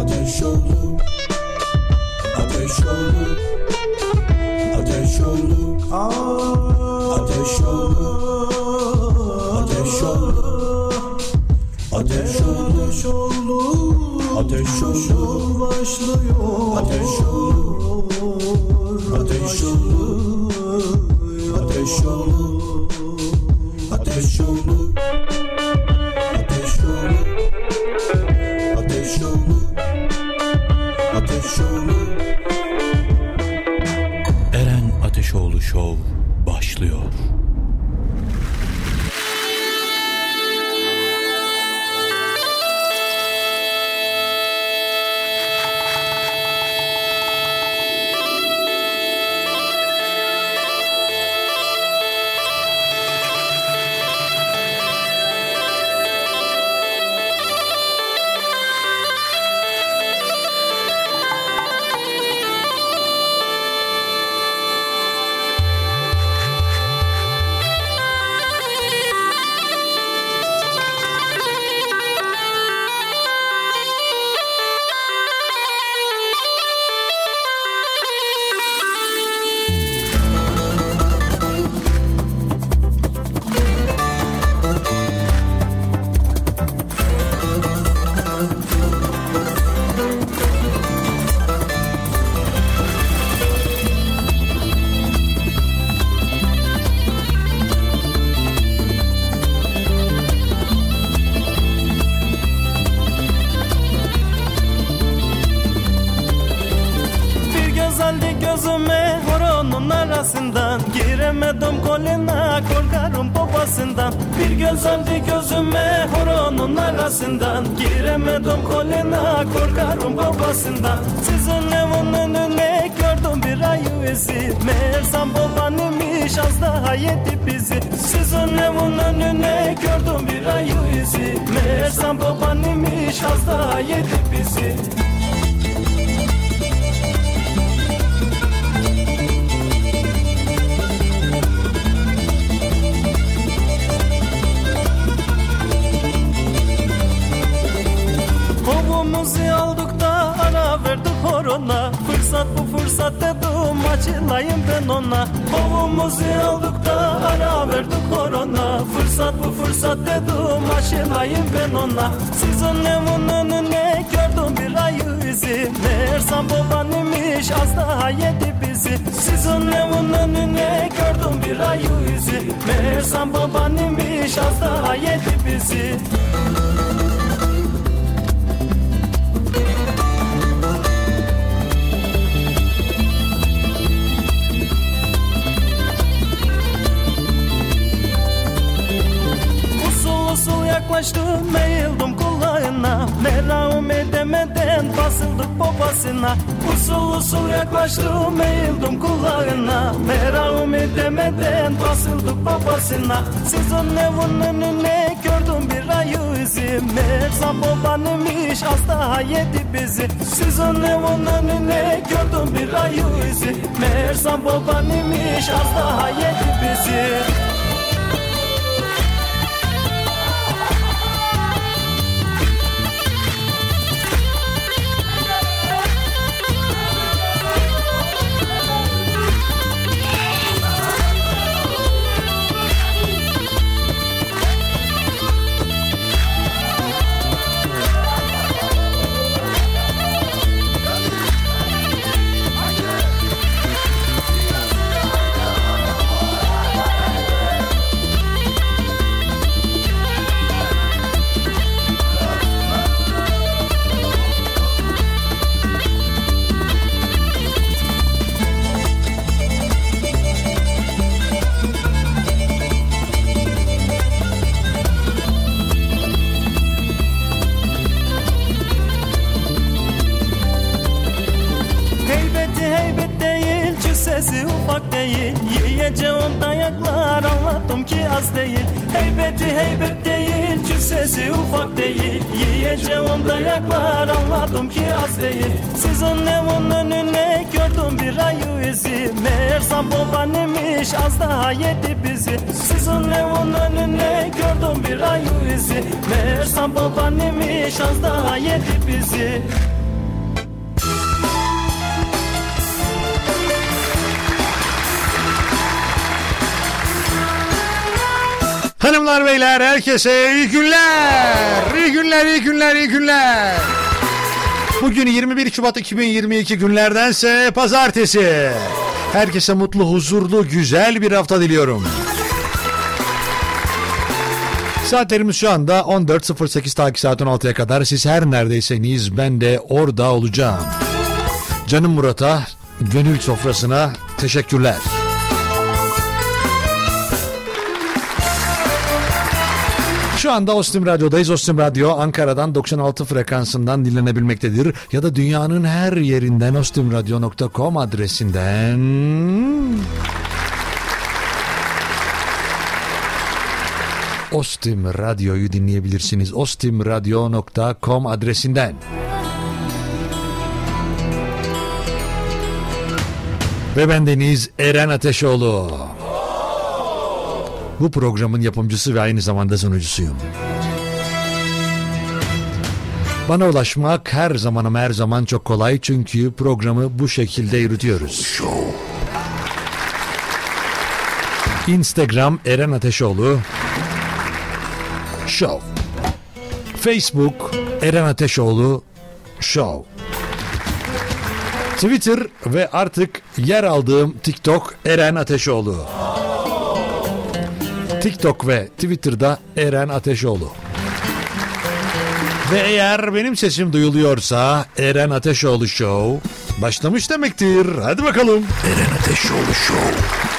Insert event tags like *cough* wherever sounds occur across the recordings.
Ateş oldu Ateş oldu Ateş oldu Ateş oldu Ateş oldu Ateş oldu Ateş oldu Başlıyor Ateş oldu Ateş oldu evin önüne gördüm bir ayı izi. Meğersem baban imiş az daha yedi bizi sesi ufak değil. Yiyeceğim dayaklar anladım ki az değil. Sizin evin önüne gördüm bir ayı izi Meğersem babaannemiş az daha yedi bizi. Sizin evin önüne gördüm bir ayı izi Meğersem babaannemiş az daha yedi bizi Hanımlar beyler herkese iyi günler. İyi günler, iyi günler, iyi günler. Bugün 21 Şubat 2022 günlerdense pazartesi. Herkese mutlu, huzurlu, güzel bir hafta diliyorum. Saatlerimiz şu anda 14.08 takip saat 16'ya kadar. Siz her neredeyseniz ben de orada olacağım. Canım Murat'a, gönül sofrasına teşekkürler. Şu anda Ostim Radyo'dayız. Ostim Radyo Ankara'dan 96 frekansından dinlenebilmektedir. Ya da dünyanın her yerinden ostimradyo.com adresinden... Ostim Radyo'yu dinleyebilirsiniz. ostimradyo.com adresinden. Ve ben Deniz Eren Ateşoğlu. Bu programın yapımcısı ve aynı zamanda sunucusuyum. Bana ulaşmak her zaman ama her zaman çok kolay çünkü programı bu şekilde yürütüyoruz. Instagram Eren Ateşoğlu Show Facebook Eren Ateşoğlu Show Twitter ve artık yer aldığım TikTok Eren Ateşoğlu. TikTok ve Twitter'da Eren Ateşoğlu. Ve eğer benim sesim duyuluyorsa Eren Ateşoğlu Show başlamış demektir. Hadi bakalım. Eren Ateşoğlu Show.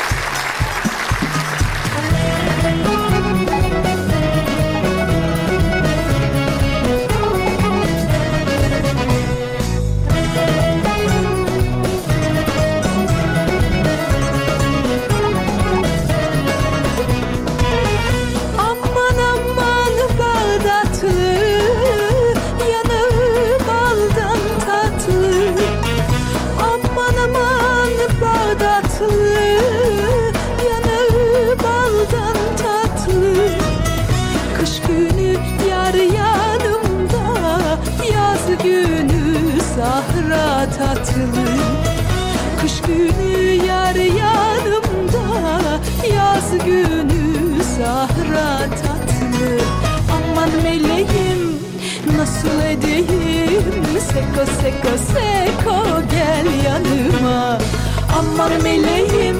Nasıl edeyim Seko seko seko gel yanıma. Aman meleğim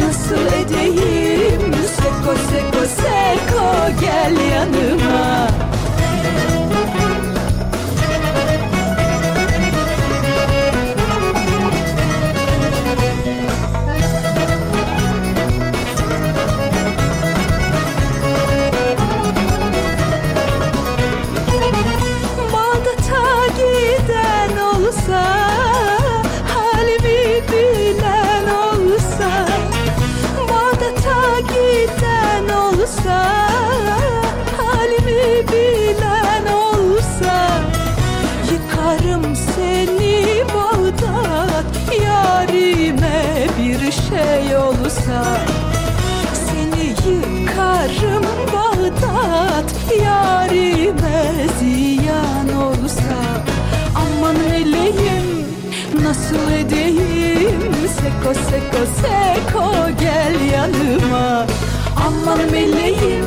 nasıl edeyim? Seko seko seko gel yanıma Seko seko seko gel yanıma. Aman meleğim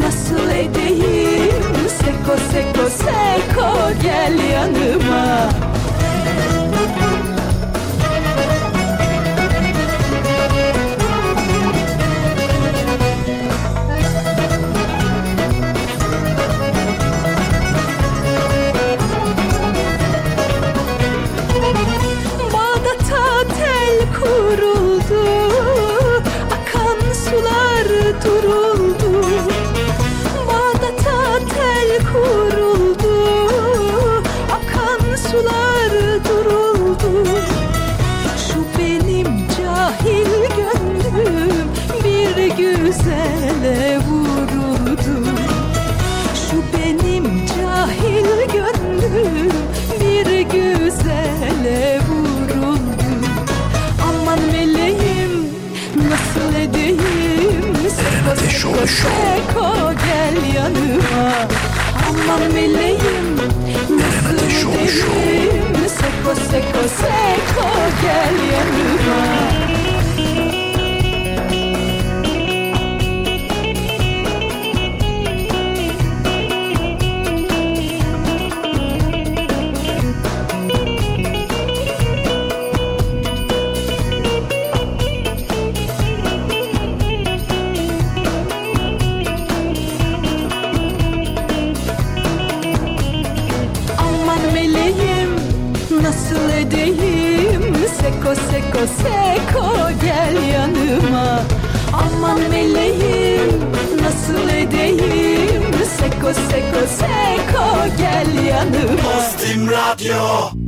nasıl edeyim? Seko seko seko gel yanıma seko Seko gel yanıma. Aman meleğim nasıl edeyim? Seko seko seko gel yanıma. Ostim Radyo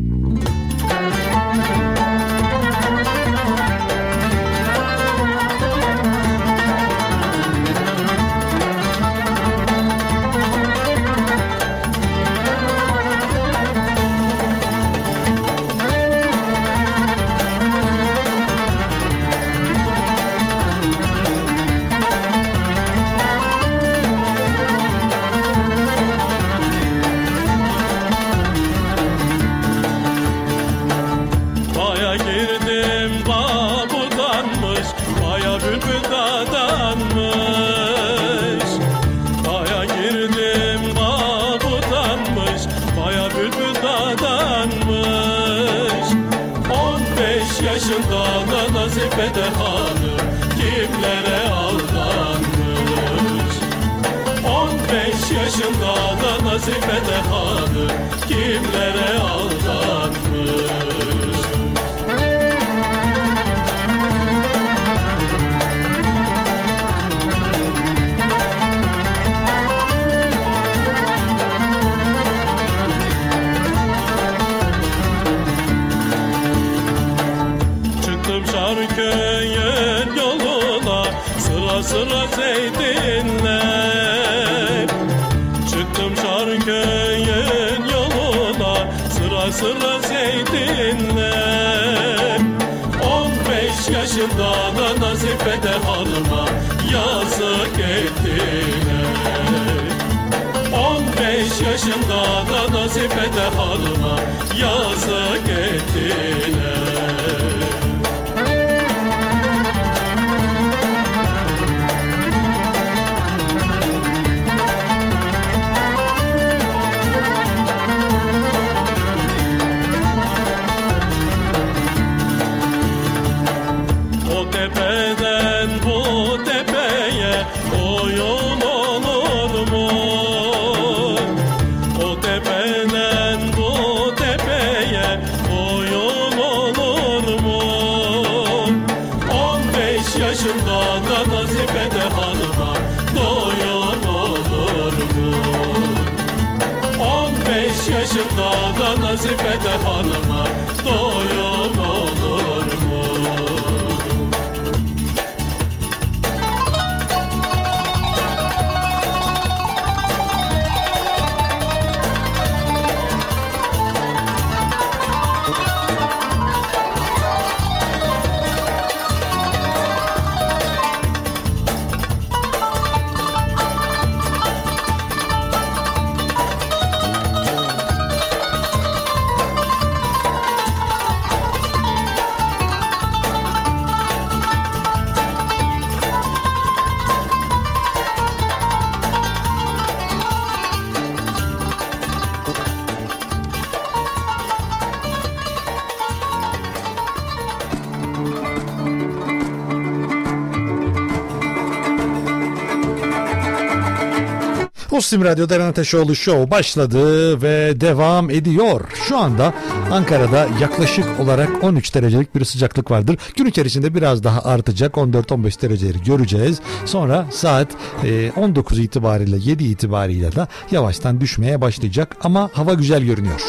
Ostim Radyo'da Eren Ateşoğlu Show başladı ve devam ediyor. Şu anda Ankara'da yaklaşık olarak 13 derecelik bir sıcaklık vardır. Gün içerisinde biraz daha artacak 14-15 dereceleri göreceğiz. Sonra saat e, 19 itibariyle 7 itibariyle de yavaştan düşmeye başlayacak ama hava güzel görünüyor.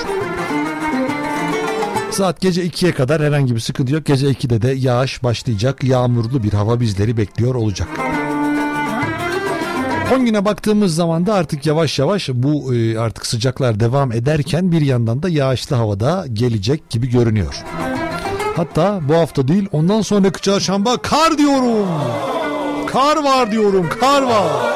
Saat gece 2'ye kadar herhangi bir sıkıntı yok. Gece 2'de de yağış başlayacak. Yağmurlu bir hava bizleri bekliyor olacak. 10 güne baktığımız zaman da artık yavaş yavaş bu e, artık sıcaklar devam ederken bir yandan da yağışlı havada gelecek gibi görünüyor. Hatta bu hafta değil ondan sonraki çarşamba kar diyorum. Kar var diyorum kar var.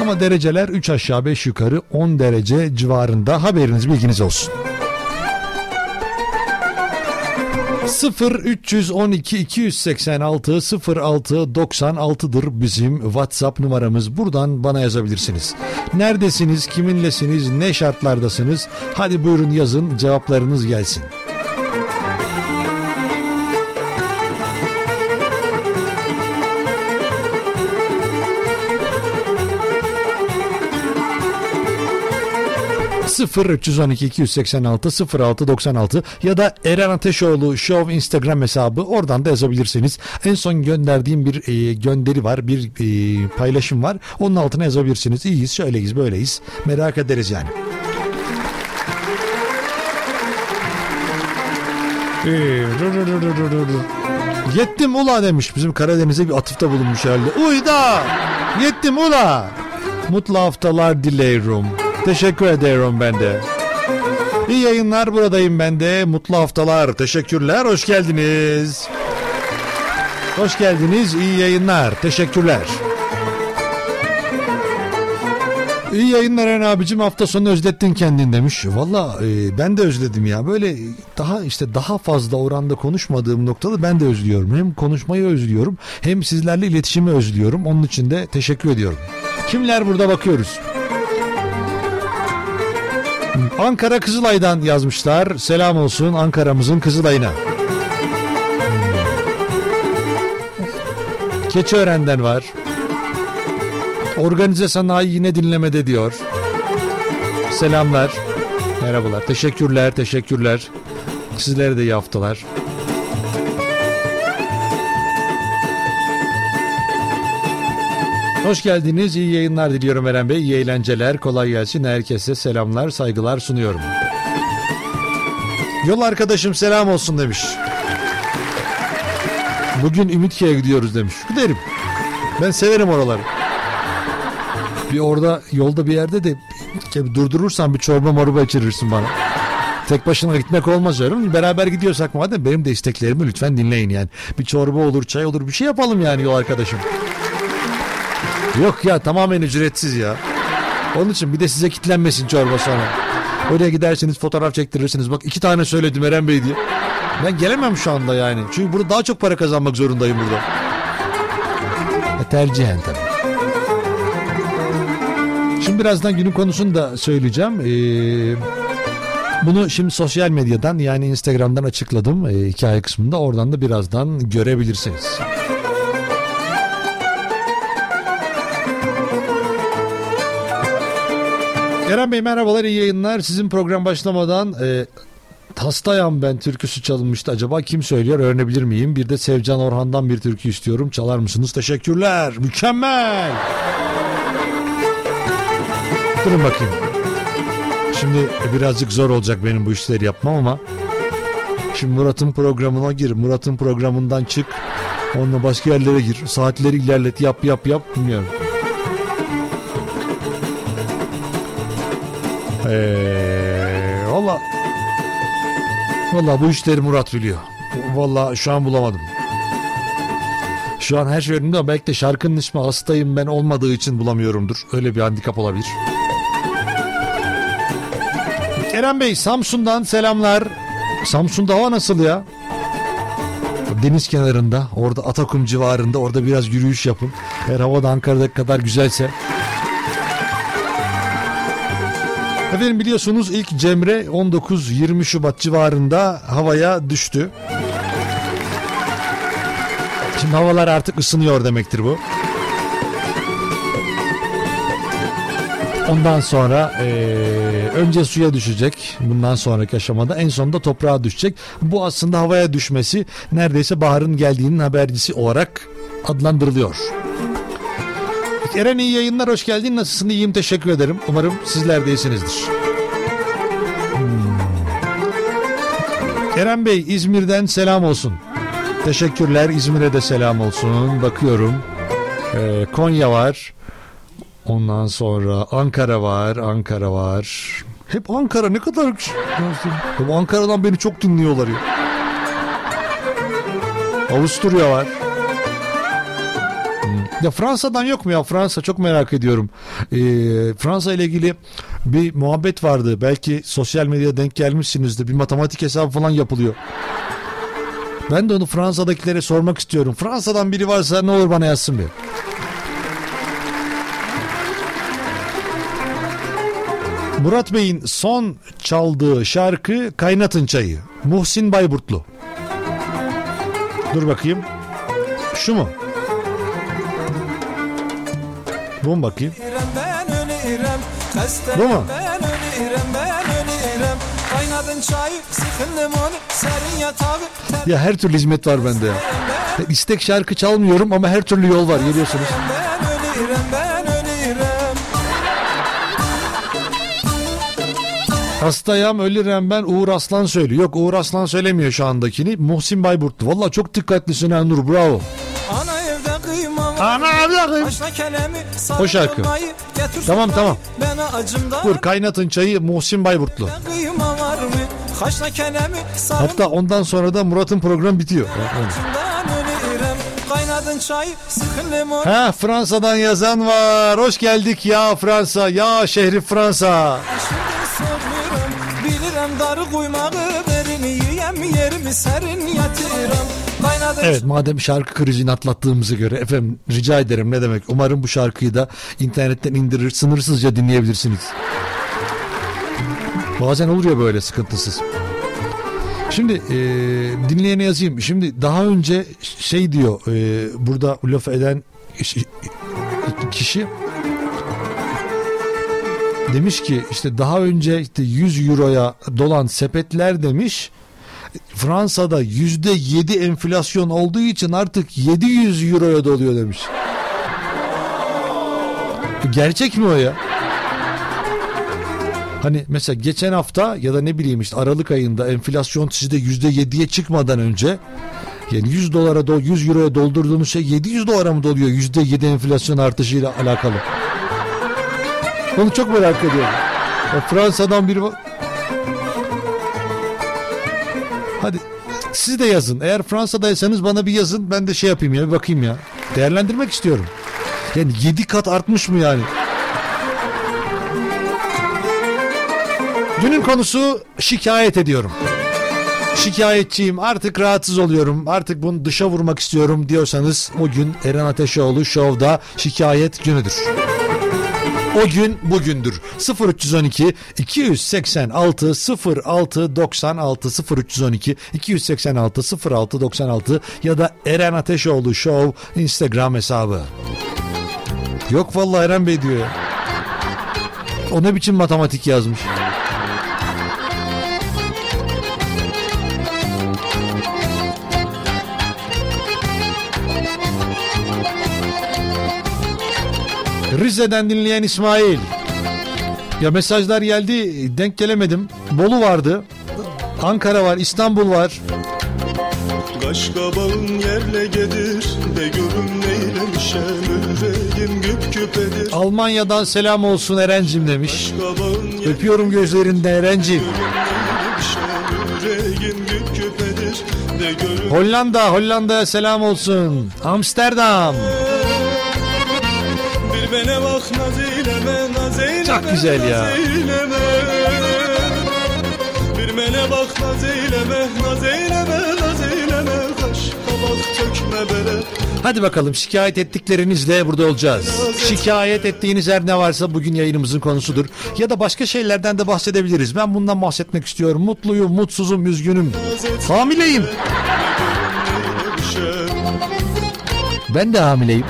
Ama dereceler 3 aşağı 5 yukarı 10 derece civarında haberiniz bilginiz olsun. 0 312 286 06 96'dır bizim WhatsApp numaramız. Buradan bana yazabilirsiniz. Neredesiniz, kiminlesiniz, ne şartlardasınız? Hadi buyurun yazın, cevaplarınız gelsin. ...0 312 286 06 96 ya da Eren Ateşoğlu Show Instagram hesabı oradan da yazabilirsiniz. En son gönderdiğim bir e, gönderi var, bir e, paylaşım var. Onun altına yazabilirsiniz. İyiyiz, şöyleyiz, böyleyiz. Merak ederiz yani. Ee. Yettim ula demiş bizim Karadeniz'e bir atıfta bulunmuş herhalde. Uyda! Yettim ula! Mutlu haftalar dilerim. Teşekkür ederim ben de. İyi yayınlar buradayım ben de. Mutlu haftalar. Teşekkürler. Hoş geldiniz. Hoş geldiniz. İyi yayınlar. Teşekkürler. İyi yayınlar Eren abicim hafta sonu özlettin kendin demiş. Valla e, ben de özledim ya. Böyle daha işte daha fazla oranda konuşmadığım noktada ben de özlüyorum. Hem konuşmayı özlüyorum hem sizlerle iletişimi özlüyorum. Onun için de teşekkür ediyorum. Kimler burada bakıyoruz. Ankara Kızılay'dan yazmışlar. Selam olsun Ankara'mızın Kızılay'ına. Keçiören'den var. Organize sanayi yine dinlemede diyor. Selamlar. Merhabalar. Teşekkürler, teşekkürler. Sizlere de iyi haftalar. Hoş geldiniz. İyi yayınlar diliyorum Eren Bey. İyi eğlenceler. Kolay gelsin. Herkese selamlar, saygılar sunuyorum. Yol arkadaşım selam olsun demiş. Bugün Ümitki'ye gidiyoruz demiş. Giderim. Ben severim oraları. Bir orada yolda bir yerde de durdurursan bir çorba morba içirirsin bana. Tek başına gitmek olmaz diyorum. Beraber gidiyorsak madem benim de isteklerimi lütfen dinleyin yani. Bir çorba olur, çay olur bir şey yapalım yani yol arkadaşım. Yok ya tamamen ücretsiz ya. Onun için bir de size kitlenmesin çorba sonra. Oraya gidersiniz fotoğraf çektirirsiniz. Bak iki tane söyledim Eren Bey diye. Ben gelemem şu anda yani. Çünkü burada daha çok para kazanmak zorundayım burada. E, tercihen tabii. Şimdi birazdan günün konusunu da söyleyeceğim. Ee, bunu şimdi sosyal medyadan yani Instagram'dan açıkladım e, hikaye kısmında. Oradan da birazdan görebilirsiniz. Eren Bey merhabalar iyi yayınlar. Sizin program başlamadan e, Hastayam ben türküsü çalınmıştı. Acaba kim söylüyor öğrenebilir miyim? Bir de Sevcan Orhan'dan bir türkü istiyorum. Çalar mısınız? Teşekkürler. Mükemmel. Durun bakayım. Şimdi birazcık zor olacak benim bu işleri yapmam ama Şimdi Murat'ın programına gir. Murat'ın programından çık. Onunla başka yerlere gir. Saatleri ilerlet. Yap yap yap. Bilmiyorum. Eee valla valla bu işleri Murat biliyor. Valla şu an bulamadım. Şu an her şey önümde ama belki de şarkının ismi hastayım ben olmadığı için bulamıyorumdur. Öyle bir handikap olabilir. Eren Bey Samsun'dan selamlar. Samsun'da hava nasıl ya? Deniz kenarında orada Atakum civarında orada biraz yürüyüş yapın. Eğer hava da Ankara'daki kadar güzelse. Efendim biliyorsunuz ilk Cemre 19-20 Şubat civarında havaya düştü. Şimdi havalar artık ısınıyor demektir bu. Ondan sonra eee, önce suya düşecek. Bundan sonraki aşamada en sonunda toprağa düşecek. Bu aslında havaya düşmesi neredeyse baharın geldiğinin habercisi olarak adlandırılıyor. Eren iyi yayınlar hoş geldin. Nasılsın? İyiyim teşekkür ederim. Umarım sizler de iyisinizdir. Hmm. Eren Bey İzmir'den selam olsun. Teşekkürler. İzmir'e de selam olsun. Bakıyorum. Ee, Konya var. Ondan sonra Ankara var. Ankara var. Hep Ankara ne kadar... Hep Ankara'dan beni çok dinliyorlar ya. Avusturya var. Ya Fransa'dan yok mu ya? Fransa çok merak ediyorum. Ee, Fransa ile ilgili bir muhabbet vardı. Belki sosyal medyada denk gelmişsinizdir. Bir matematik hesabı falan yapılıyor. Ben de onu Fransa'dakilere sormak istiyorum. Fransa'dan biri varsa ne olur bana yazsın bir. Murat Bey'in son çaldığı şarkı Kaynatın Çayı. Muhsin Bayburtlu. Dur bakayım. Şu mu? Bu mu bakayım? Bu mu? Ya her türlü hizmet var bende ya. Ya İstek şarkı çalmıyorum ama her türlü yol var ölürüm Hastayam ölürüm ben Uğur Aslan söylüyor. Yok Uğur Aslan söylemiyor şu andakini. Muhsin Bayburtlu. Valla çok dikkatlisin ha Nur bravo. Ana Ana. Başla kelemi O şarkı. Tamam, tamam. Dur kaynatın çayı Muhsin Bayburtlu. Hatta ondan sonra da Murat'ın programı bitiyor. Ha Fransa'dan yazan var. Hoş geldik ya Fransa. Ya şehri Fransa. Bilirim darı kuymağı Verini yiyem yerimi serin yatırım Evet madem şarkı krizini atlattığımıza göre efendim rica ederim ne demek. Umarım bu şarkıyı da internetten indirir sınırsızca dinleyebilirsiniz. Bazen olur ya böyle sıkıntısız. Şimdi e, dinleyene yazayım. Şimdi daha önce şey diyor e, burada laf eden kişi demiş ki işte daha önce işte 100 euroya dolan sepetler demiş Fransa'da yüzde yedi enflasyon olduğu için artık 700 euroya doluyor demiş. Gerçek mi o ya? Hani mesela geçen hafta ya da ne bileyim işte Aralık ayında enflasyon sizde yüzde yediye çıkmadan önce yani 100 dolara do 100 euroya doldurduğunuz şey 700 dolara mı doluyor yüzde yedi enflasyon artışıyla alakalı? Onu çok merak ediyorum. Fransa'dan var. Hadi siz de yazın. Eğer Fransa'daysanız bana bir yazın. Ben de şey yapayım ya bir bakayım ya. Değerlendirmek istiyorum. Yani 7 kat artmış mı yani? Günün konusu şikayet ediyorum. Şikayetçiyim artık rahatsız oluyorum artık bunu dışa vurmak istiyorum diyorsanız o gün Eren Ateşoğlu Show'da şikayet günüdür. O gün bugündür. 0312 286 06 96 0312 286 06 96 ya da Eren Ateşoğlu Show Instagram hesabı. Yok vallahi Eren Bey diyor. O ne biçim matematik yazmış. Rize'den dinleyen İsmail. Ya mesajlar geldi denk gelemedim. Bolu vardı. Ankara var, İstanbul var. Kaşkabağın yerle gelir de görüm neylemişem Yüreğim güp güpedir Almanya'dan selam olsun Erencim demiş. Öpüyorum gözlerinden Erencim. Hollanda, Hollanda'ya selam olsun. Amsterdam. Bir bene bak naz eyleme naz eyleme Çok güzel ya. Bir bene bak naz eyleme naz eyleme naz eyleme Kaşkabak tökme bere Hadi bakalım şikayet ettiklerinizle burada olacağız. Şikayet ettiğiniz her ne varsa bugün yayınımızın konusudur. Ya da başka şeylerden de bahsedebiliriz. Ben bundan bahsetmek istiyorum. Mutluyum, mutsuzum, üzgünüm. Hamileyim. Ben de hamileyim.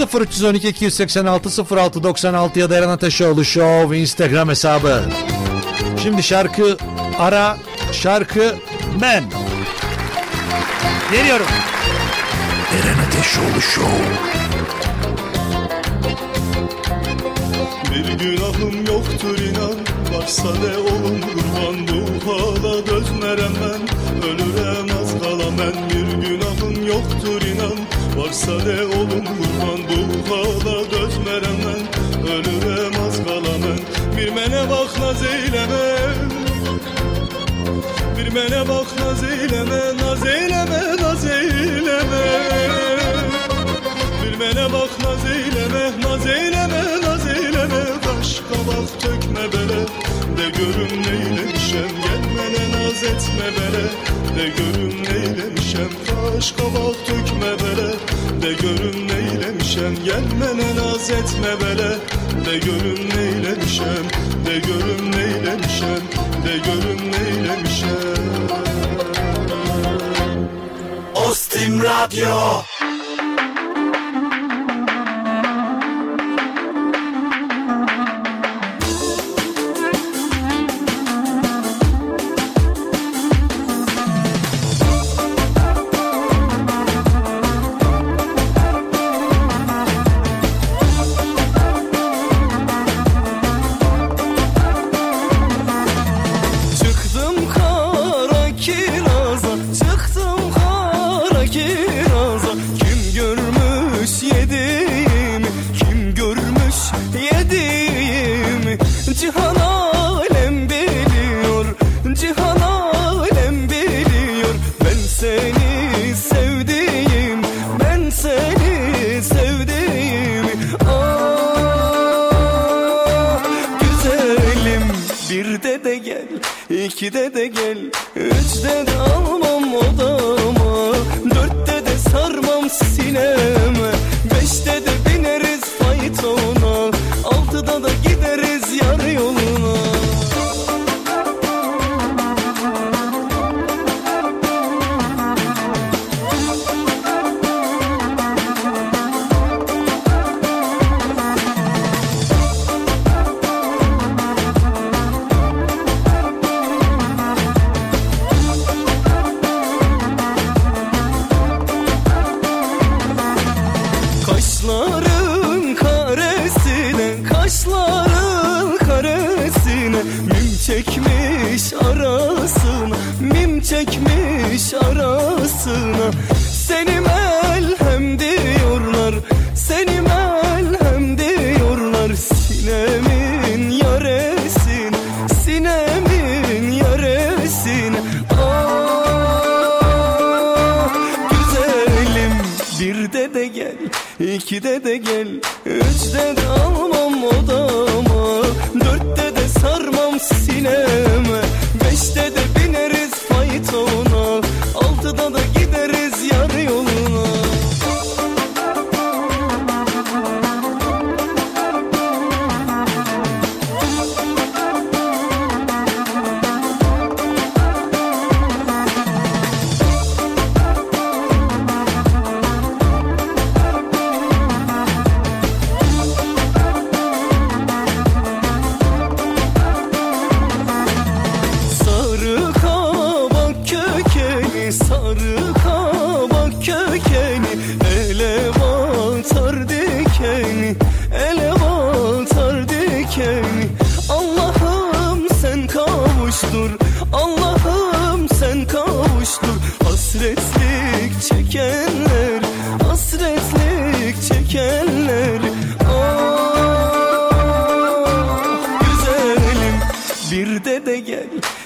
...0312 286 06 96 ya da Eren Ateşoğlu Show Instagram hesabı. Şimdi şarkı ara, şarkı ben. Geliyorum. Eren Ateşoğlu Show. Bir günahım yoktur inan Varsa ne olun kurban bu hala dözmerem ben Ölürem az kala ben Bir günahım yoktur inan Varsa de oğlum kurban bu hala gözmerem ben Ölürem az kalamem Bir mene bak naz eyleme. Bir mene bak naz eyleme Naz eyleme naz eyleme. Bir mene bak etme bele. De gönül neylemişem De gönül neylemişem De gönül neylemişem Ostim Radyo.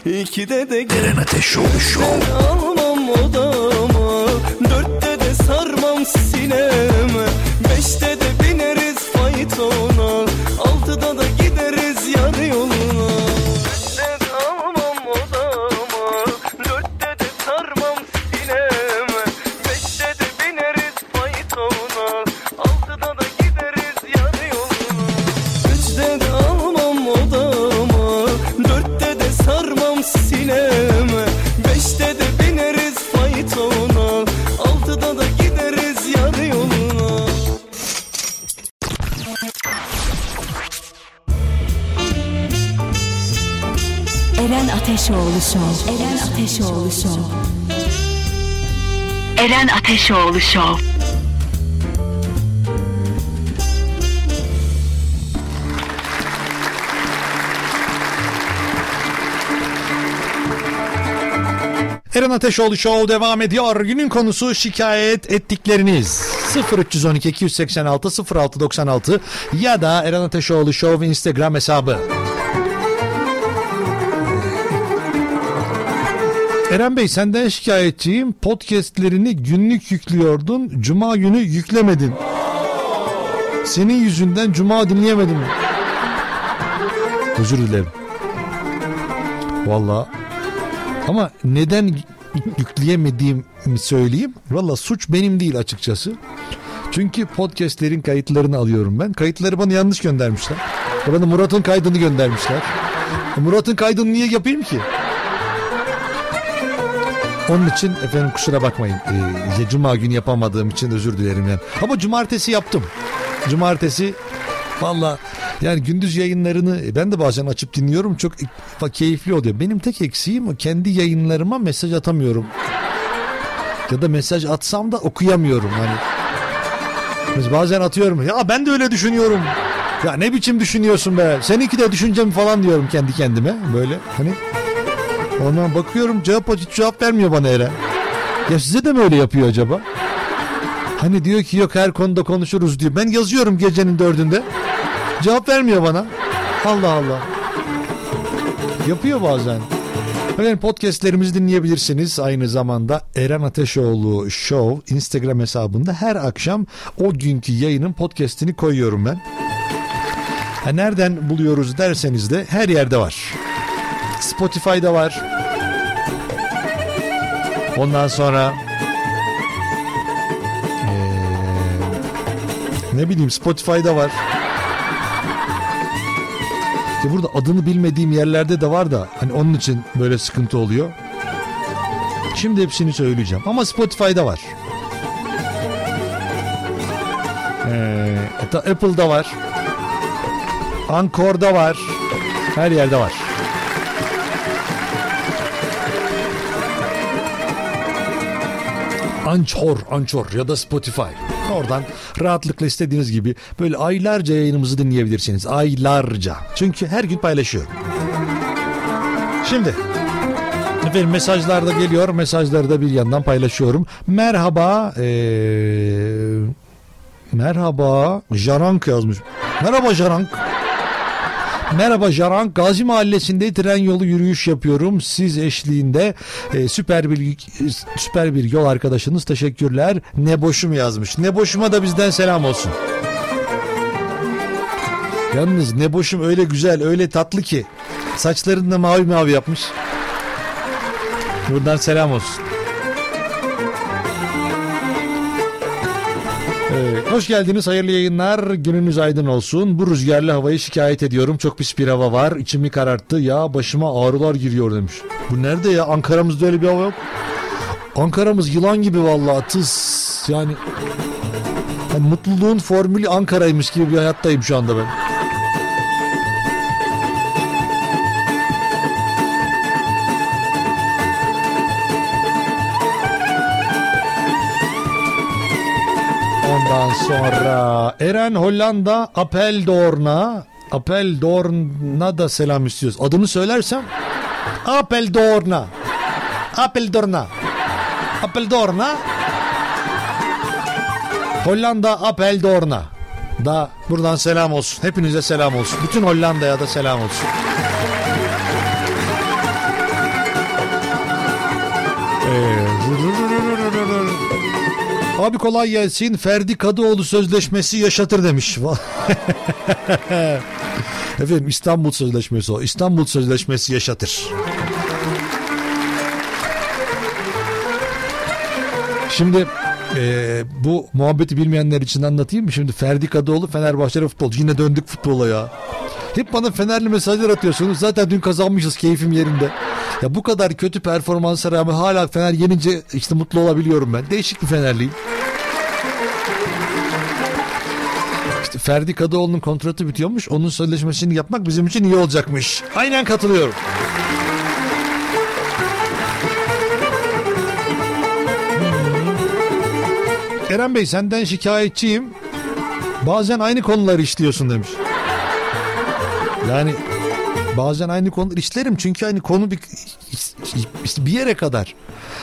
İkide de gelen ateş show show. Eren Ateşoğlu Show. Eren Ateşoğlu Show. Eren Ateşoğlu Show devam ediyor. Günün konusu şikayet ettikleriniz. 0312 286 0696 ya da Eren Ateşoğlu Show Instagram hesabı. Eren Bey senden şikayetçiyim. Podcastlerini günlük yüklüyordun. Cuma günü yüklemedin. Senin yüzünden cuma dinleyemedim. Özür dilerim. Valla. Ama neden yükleyemediğimi söyleyeyim. Valla suç benim değil açıkçası. Çünkü podcastlerin kayıtlarını alıyorum ben. Kayıtları bana yanlış göndermişler. Bana Murat'ın kaydını göndermişler. Murat'ın kaydını niye yapayım ki? Onun için efendim kusura bakmayın. Ee, Cuma günü yapamadığım için özür dilerim yani. Ama cumartesi yaptım. Cumartesi valla yani gündüz yayınlarını e, ben de bazen açıp dinliyorum. Çok keyifli oluyor. Benim tek eksiğim kendi yayınlarıma mesaj atamıyorum. Ya da mesaj atsam da okuyamıyorum. Hani biz bazen atıyorum. Ya ben de öyle düşünüyorum. Ya ne biçim düşünüyorsun be? Seninki de düşüncem falan diyorum kendi kendime. Böyle hani Ondan bakıyorum cevap hiç cevap vermiyor bana Eren. Ya size de mi öyle yapıyor acaba? Hani diyor ki yok her konuda konuşuruz diyor. Ben yazıyorum gecenin dördünde. Cevap vermiyor bana. Allah Allah. Yapıyor bazen. Efendim podcastlerimizi dinleyebilirsiniz. Aynı zamanda Eren Ateşoğlu Show Instagram hesabında her akşam o günkü yayının podcastini koyuyorum ben. Ha, nereden buluyoruz derseniz de her yerde var. Spotify'da var. Ondan sonra ee, ne bileyim Spotify'da var. İşte burada adını bilmediğim yerlerde de var da hani onun için böyle sıkıntı oluyor. Şimdi hepsini söyleyeceğim ama Spotify'da var. Ee, Apple'da var. Ankor'da var. Her yerde var. Anchor, Anchor ya da Spotify. Oradan rahatlıkla istediğiniz gibi böyle aylarca yayınımızı dinleyebilirsiniz. Aylarca. Çünkü her gün paylaşıyorum. Şimdi efendim mesajlar da geliyor. Mesajları da bir yandan paylaşıyorum. Merhaba. Ee, merhaba. Jarank yazmış. Merhaba Jarank. Merhaba Jaran. Gazi Mahallesi'nde tren yolu yürüyüş yapıyorum. Siz eşliğinde e, süper bir süper bir yol arkadaşınız. Teşekkürler. Ne boşum yazmış. Ne boşuma da bizden selam olsun. Yalnız ne boşum öyle güzel, öyle tatlı ki. Saçlarını da mavi mavi yapmış. Buradan selam olsun. Evet, hoş geldiniz hayırlı yayınlar. Gününüz aydın olsun. Bu rüzgarlı havayı şikayet ediyorum. Çok pis bir hava var. İçimi kararttı. Ya başıma ağrılar giriyor demiş. Bu nerede ya? Ankara'mızda öyle bir hava yok. Ankara'mız yılan gibi vallahi tıs yani, yani mutluluğun formülü Ankara'ymış gibi bir hayattayım şu anda ben Ondan sonra Eren Hollanda Apeldoorn'a Apeldoorn'a da selam istiyoruz. Adını söylersem Apeldoorn'a Apeldoorn'a Apeldoorn'a Hollanda Apeldoorn'a da buradan selam olsun. Hepinize selam olsun. Bütün Hollanda'ya da selam olsun. Abi kolay gelsin. Ferdi Kadıoğlu sözleşmesi yaşatır demiş. *laughs* Efendim İstanbul Sözleşmesi o. İstanbul Sözleşmesi yaşatır. Şimdi e, bu muhabbeti bilmeyenler için anlatayım mı? Şimdi Ferdi Kadıoğlu Fenerbahçeli futbolcu. Yine döndük futbola ya. Hep bana Fenerli mesajlar atıyorsunuz. Zaten dün kazanmışız keyfim yerinde. Ya bu kadar kötü performansa rağmen hala Fener yenince işte mutlu olabiliyorum ben. Değişik bir Fenerliyim. İşte Ferdi Kadıoğlu'nun kontratı bitiyormuş. Onun sözleşmesini yapmak bizim için iyi olacakmış. Aynen katılıyorum. Eren Bey senden şikayetçiyim. Bazen aynı konuları işliyorsun demiş. Yani bazen aynı konuları işlerim çünkü aynı konu bir bir yere kadar.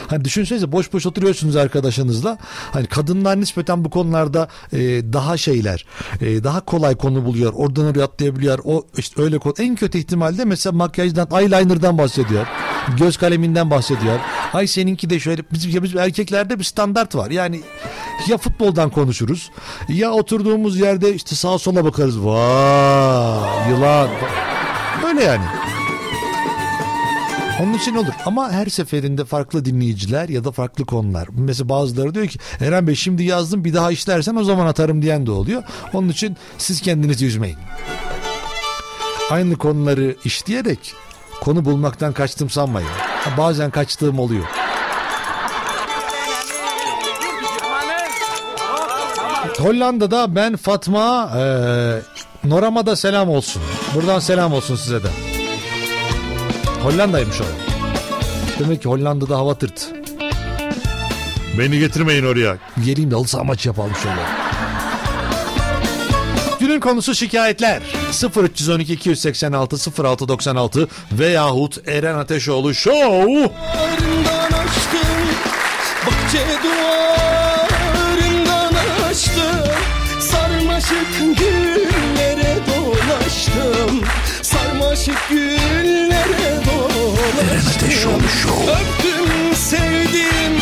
Hani düşünsenize boş boş oturuyorsunuz arkadaşınızla. Hani kadınlar nispeten bu konularda e, daha şeyler. e, daha kolay konu buluyor. Oradan oraya atlayabiliyor. O işte öyle konu. En kötü ihtimalle mesela makyajdan, eyeliner'dan bahsediyor. Göz kaleminden bahsediyor. Ay seninki de şöyle bizim bizim erkeklerde bir standart var. Yani ya futboldan konuşuruz ya oturduğumuz yerde işte sağa sola bakarız. Vay yılan. Öyle yani. Onun için olur ama her seferinde farklı dinleyiciler ya da farklı konular. Mesela bazıları diyor ki Eren Bey şimdi yazdım bir daha işlersen o zaman atarım diyen de oluyor. Onun için siz kendinizi üzmeyin. Aynı konuları işleyerek konu bulmaktan kaçtım sanmayın. Bazen kaçtığım oluyor. Hollanda'da ben Fatma e, Noram'a da selam olsun. Buradan selam olsun size de. Hollanda'ymış o. Demek ki Hollanda'da hava tırt. Beni getirmeyin oraya. Geleyim de halı saha maçı yapalım şöyle. Günün konusu şikayetler. 0312 286 0696 veyahut Eren Ateşoğlu Show. Bahçe duvarından Sarmaşık güllere dolaştım. Sarmaşık güllere dolaştım. Öptüm sevdim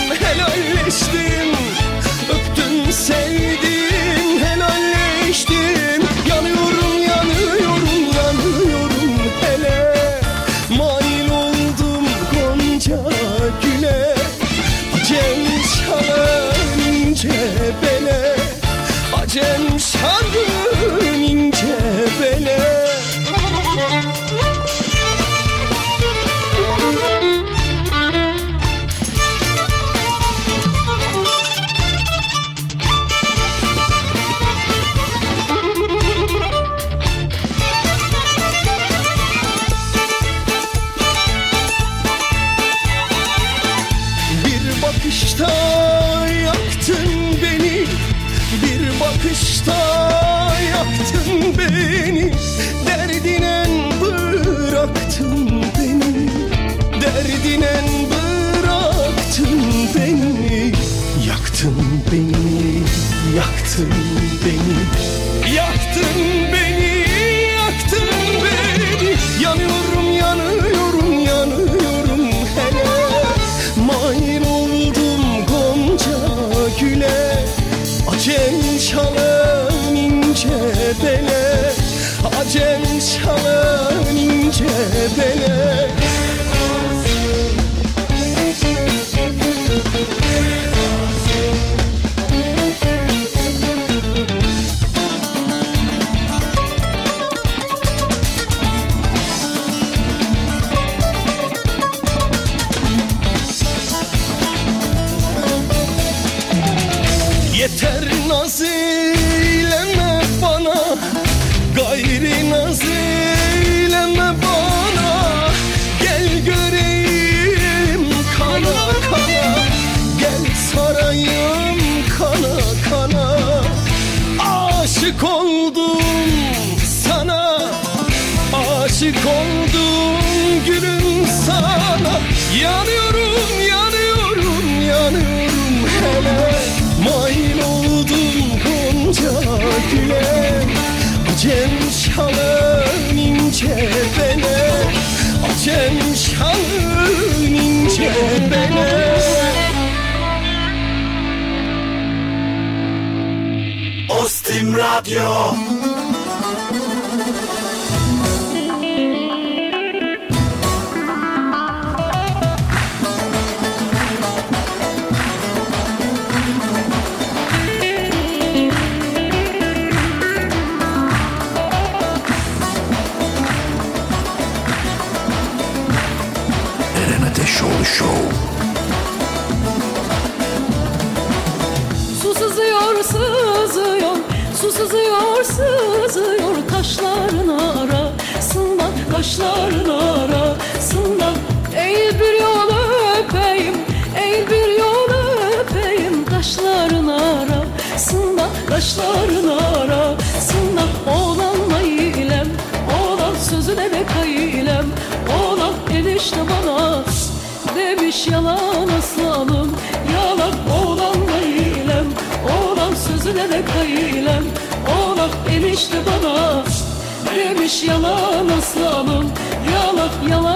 Ostim kaşların arasında Oğlanla ilem, oğlan sözüne de kaylem Oğlan enişte bana demiş yalan aslanım Yalan oğlanla ilem, oğlan sözüne de kaylem Oğlan enişte bana demiş yalan aslanım Yalan yalan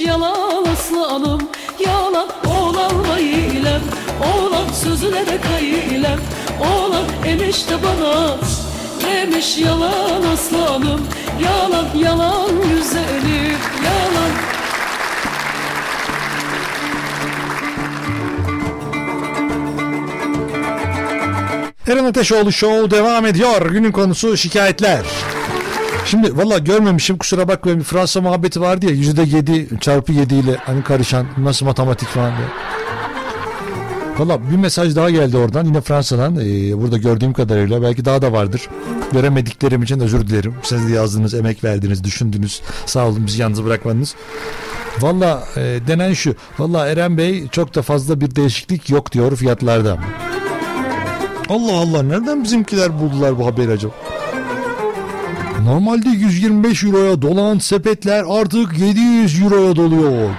yalan aslanım Yalan oğlanla eylem Oğlan sözüne de kaylem Oğlan enişte bana demiş yalan aslanım Yalan yalan güzelim yalan Eren Ateşoğlu Show devam ediyor. Günün konusu şikayetler. Şimdi valla görmemişim kusura bakmayın Fransa muhabbeti vardı ya yüzde yedi çarpı yedi ile hani karışan nasıl matematik falan diye. Valla bir mesaj daha geldi oradan yine Fransa'dan Ee, burada gördüğüm kadarıyla belki daha da vardır. Veremediklerim için özür dilerim. Siz de yazdınız, emek verdiniz, düşündünüz. Sağ olun bizi yalnız bırakmadınız. Valla e, denen şu. Valla Eren Bey çok da fazla bir değişiklik yok diyor fiyatlarda. Allah Allah nereden bizimkiler buldular bu haberi acaba? Normalde 125 euroya dolan sepetler artık 700 euroya doluyor.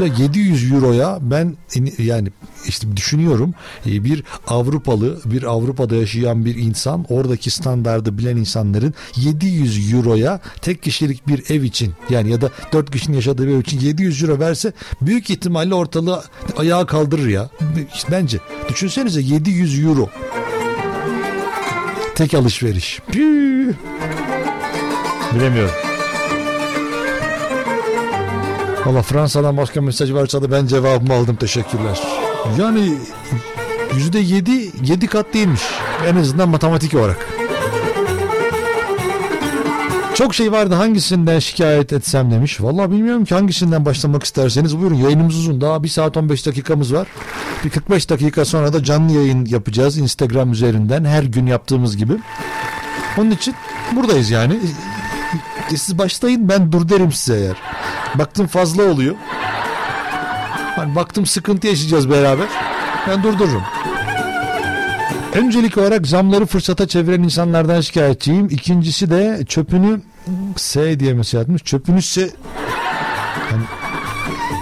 Ya 700 euroya ben yani işte düşünüyorum e, bir Avrupalı bir Avrupa'da yaşayan bir insan oradaki standardı bilen insanların 700 euroya tek kişilik bir ev için yani ya da 4 kişinin yaşadığı bir ev için 700 euro verse büyük ihtimalle ortalığı ayağa kaldırır ya. Bence düşünsenize 700 euro tek alışveriş. Püh. Bilemiyorum. Valla Fransa'dan başka mesaj varsa da ben cevabımı aldım teşekkürler. Yani yüzde yedi, yedi kat değilmiş. En azından matematik olarak. Çok şey vardı hangisinden şikayet etsem demiş. Valla bilmiyorum ki hangisinden başlamak isterseniz buyurun yayınımız uzun daha 1 saat 15 dakikamız var. Bir 45 dakika sonra da canlı yayın yapacağız Instagram üzerinden her gün yaptığımız gibi. Onun için buradayız yani. E, Siz başlayın ben dur derim size eğer. Baktım fazla oluyor. Hani baktım sıkıntı yaşayacağız beraber. Ben durdururum. Öncelik olarak zamları fırsata çeviren insanlardan şikayetçiyim. İkincisi de çöpünü S diye mesaj atmış. Çöpünü se hani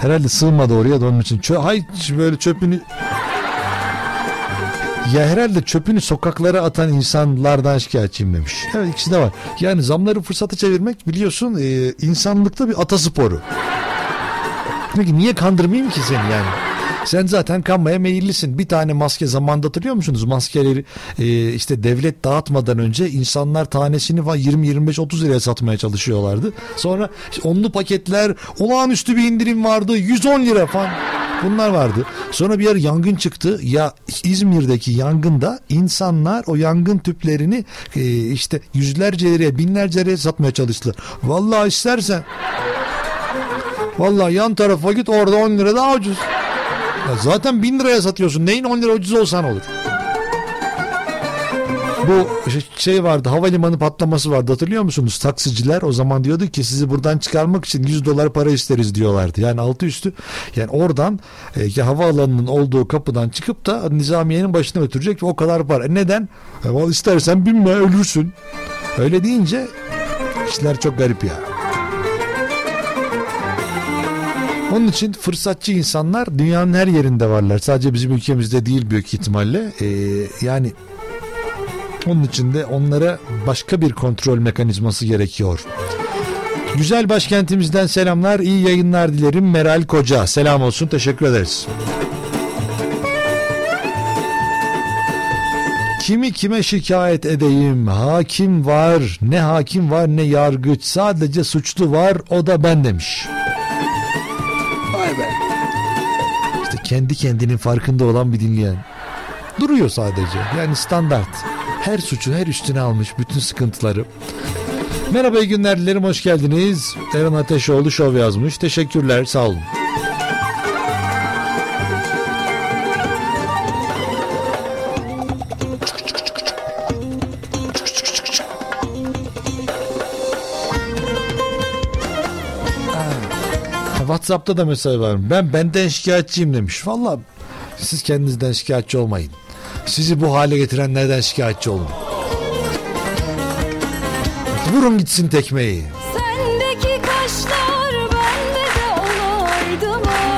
herhalde sığmadı oraya da onun için. Çö hay böyle çöpünü ya herhalde çöpünü sokaklara atan insanlardan şikayetçiyim demiş. Evet ikisi de var. Yani zamları fırsata çevirmek biliyorsun e, insanlıkta bir atasporu. Peki niye kandırmayayım ki seni yani? Sen zaten kanmaya meyillisin. Bir tane maske zamanda hatırlıyor musunuz? Maskeleri e, işte devlet dağıtmadan önce insanlar tanesini falan 20-25-30 liraya satmaya çalışıyorlardı. Sonra işte onlu paketler olağanüstü bir indirim vardı 110 lira falan. Bunlar vardı. Sonra bir yer yangın çıktı. Ya İzmir'deki yangında insanlar o yangın tüplerini e, işte yüzlerce liraya binlerce liraya satmaya çalıştılar. Vallahi istersen Vallahi yan tarafa git orada 10 lira daha ucuz. Ya zaten 1000 liraya satıyorsun. Neyin 10 lira ucuz olsan olur. Bu şey- şey vardı havalimanı patlaması vardı hatırlıyor musunuz? Taksiciler o zaman diyordu ki sizi buradan çıkarmak için 100 dolar para isteriz diyorlardı. Yani altı üstü yani oradan e, ki havaalanının olduğu kapıdan çıkıp da nizamiyenin başına götürecek o kadar para. E neden? E, istersen binme ölürsün. Öyle deyince işler çok garip ya. Onun için fırsatçı insanlar dünyanın her yerinde varlar. Sadece bizim ülkemizde değil büyük ihtimalle. Ee, yani onun için de onlara başka bir kontrol mekanizması gerekiyor. Güzel başkentimizden selamlar, iyi yayınlar dilerim. Meral Koca, selam olsun, teşekkür ederiz. Kimi kime şikayet edeyim? Hakim var, ne hakim var ne yargıç. Sadece suçlu var, o da ben demiş. Kendi kendinin farkında olan bir dinleyen. Duruyor sadece. Yani standart. Her suçu her üstüne almış bütün sıkıntıları. Merhaba iyi günler dilerim hoş geldiniz. Eren Ateşoğlu şov yazmış. Teşekkürler sağ olun. WhatsApp'ta da mesaj var. Ben benden şikayetçiyim demiş. Valla siz kendinizden şikayetçi olmayın. Sizi bu hale getirenlerden şikayetçi olun. Vurun gitsin tekmeyi. Sendeki kaşlar bende de olaydı mı?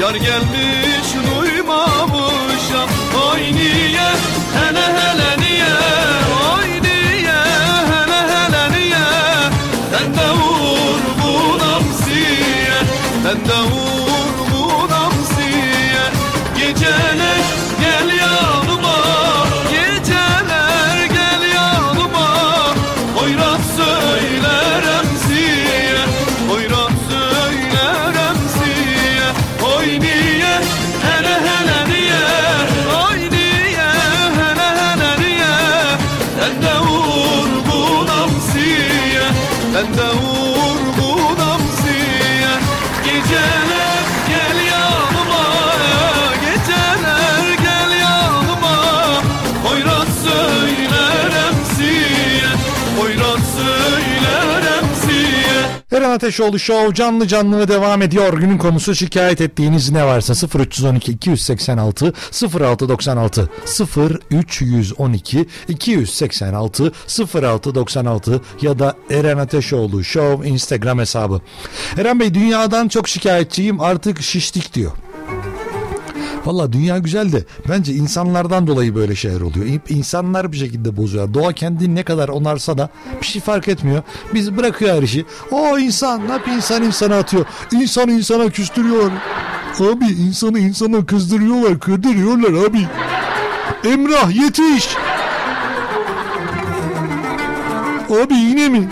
Yar gelmiş duymamışam Oy niye hele Ateşoğlu Show canlı canlı devam ediyor. Günün konusu şikayet ettiğiniz ne varsa 0312 286 0696 0312 286 0696 ya da Eren Ateşoğlu Show Instagram hesabı. Eren Bey dünyadan çok şikayetçiyim artık şiştik diyor. Valla dünya güzel de bence insanlardan dolayı böyle şeyler oluyor. İnsanlar bir şekilde bozuyor. Doğa kendini ne kadar onarsa da bir şey fark etmiyor. Biz bırakıyor her işi. O insan ne yapıyor? insan insana atıyor. İnsan insana küstürüyor. Abi insanı insana kızdırıyorlar, kırdırıyorlar abi. Emrah yetiş. Abi yine mi?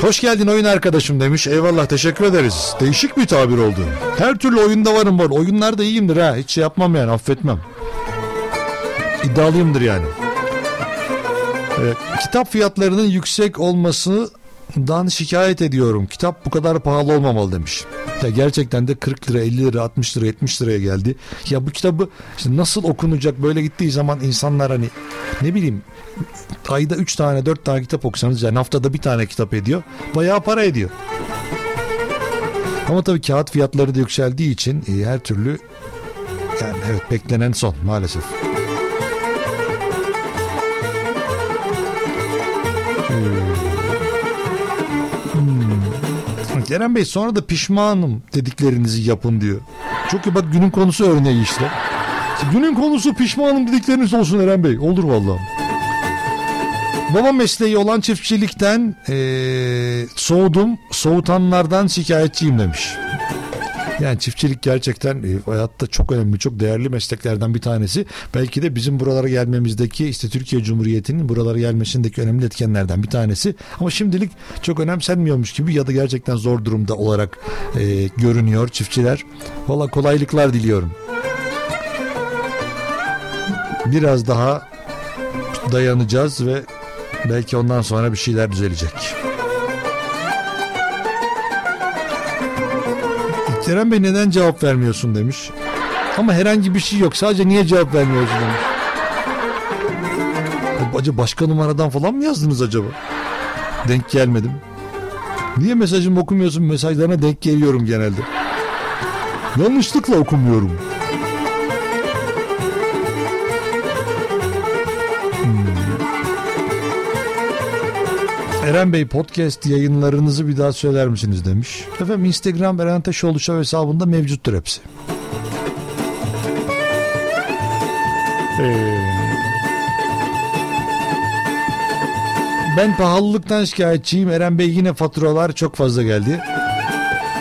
Hoş geldin oyun arkadaşım demiş. Eyvallah teşekkür ederiz. Değişik bir tabir oldu. Her türlü oyunda varım var. Oyunlarda iyiyimdir ha. Hiç şey yapmam yani affetmem. İddialıyımdır yani. Evet, kitap fiyatlarının yüksek olmasından şikayet ediyorum. Kitap bu kadar pahalı olmamalı demiş. Ya gerçekten de 40 lira, 50 lira, 60 lira, 70 liraya geldi. Ya bu kitabı işte nasıl okunacak böyle gittiği zaman insanlar hani ne bileyim *laughs* ayda 3 tane 4 tane kitap okusanız yani haftada bir tane kitap ediyor. Bayağı para ediyor. Ama tabii kağıt fiyatları da yükseldiği için e, her türlü yani evet beklenen son maalesef. Hmm. Kerem Bey sonra da pişmanım dediklerinizi yapın diyor. Çok iyi bak günün konusu örneği işte. Günün konusu pişmanım dedikleriniz olsun Eren Bey. Olur vallahi. Baba mesleği olan çiftçilikten eee, soğudum, soğutanlardan şikayetçiyim demiş. Yani çiftçilik gerçekten e, hayatta çok önemli, çok değerli mesleklerden bir tanesi. Belki de bizim buralara gelmemizdeki işte Türkiye Cumhuriyeti'nin buralara gelmesindeki önemli etkenlerden bir tanesi. Ama şimdilik çok önemsenmiyormuş gibi ya da gerçekten zor durumda olarak e, görünüyor çiftçiler. Valla kolaylıklar diliyorum. Biraz daha dayanacağız ve belki ondan sonra bir şeyler düzelecek. Kerem Bey neden cevap vermiyorsun demiş. Ama herhangi bir şey yok. Sadece niye cevap vermiyorsun demiş. Acaba başka numaradan falan mı yazdınız acaba? Denk gelmedim. Niye mesajımı okumuyorsun? Mesajlarına denk geliyorum genelde. Yanlışlıkla okumuyorum. Eren Bey podcast yayınlarınızı bir daha söyler misiniz demiş. Efendim Instagram Eren Taşoğlu Show hesabında mevcuttur hepsi. Ee, Ben pahalılıktan şikayetçiyim. Eren Bey yine faturalar çok fazla geldi.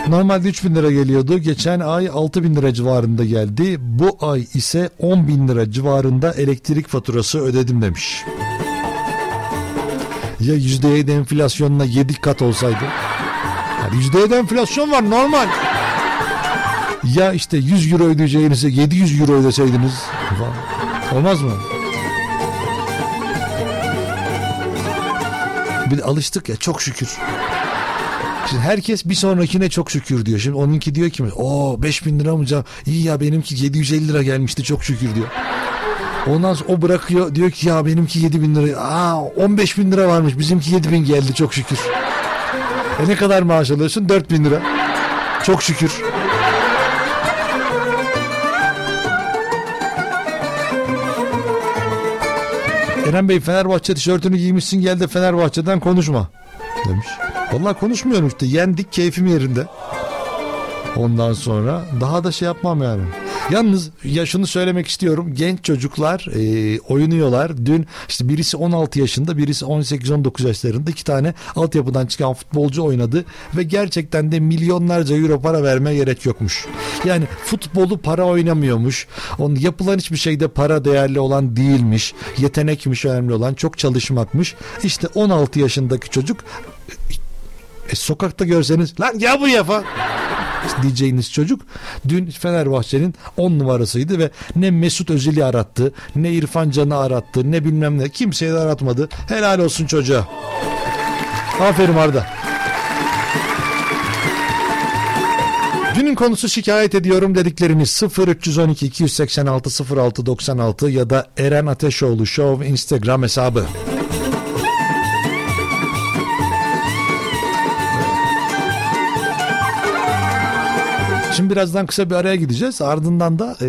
Normalde 3000 lira geliyordu. Geçen ay 6000 lira civarında geldi. Bu ay ise 10 bin lira civarında elektrik faturası ödedim demiş. Ya %7 enflasyonla 7 kat olsaydı. Yani %7 enflasyon var normal. Ya işte 100 euro ödeyeceğinize 700 euro ödeseydiniz. Olmaz mı? Bir de alıştık ya çok şükür. Şimdi herkes bir sonrakine çok şükür diyor. Şimdi onunki diyor ki o 5000 lira mı canım? İyi ya benimki 750 lira gelmişti çok şükür diyor. Ondan sonra o bırakıyor diyor ki ya benimki 7 bin lira. Aa 15 bin lira varmış bizimki 7 bin geldi çok şükür. E ne kadar maaş alıyorsun? 4 bin lira. Çok şükür. Eren Bey Fenerbahçe tişörtünü giymişsin gel de Fenerbahçe'den konuşma demiş. Vallahi konuşmuyorum işte yendik keyfim yerinde. Ondan sonra daha da şey yapmam yani. Yalnız ya şunu söylemek istiyorum. Genç çocuklar e, oynuyorlar. Dün işte birisi 16 yaşında birisi 18-19 yaşlarında iki tane altyapıdan çıkan futbolcu oynadı. Ve gerçekten de milyonlarca euro para vermeye gerek yokmuş. Yani futbolu para oynamıyormuş. Onun yapılan hiçbir şeyde para değerli olan değilmiş. Yetenekmiş önemli olan çok çalışmakmış. İşte 16 yaşındaki çocuk e, sokakta görseniz lan gel buraya falan diyeceğiniz çocuk dün Fenerbahçe'nin 10 numarasıydı ve ne Mesut Özil'i arattı ne İrfan Can'ı arattı ne bilmem ne kimseyi de aratmadı. Helal olsun çocuğa. Aferin Arda. Günün konusu şikayet ediyorum dedikleriniz 0312 286 06 96 ya da Eren Ateşoğlu Show Instagram hesabı. Birazdan kısa bir araya gideceğiz. Ardından da e,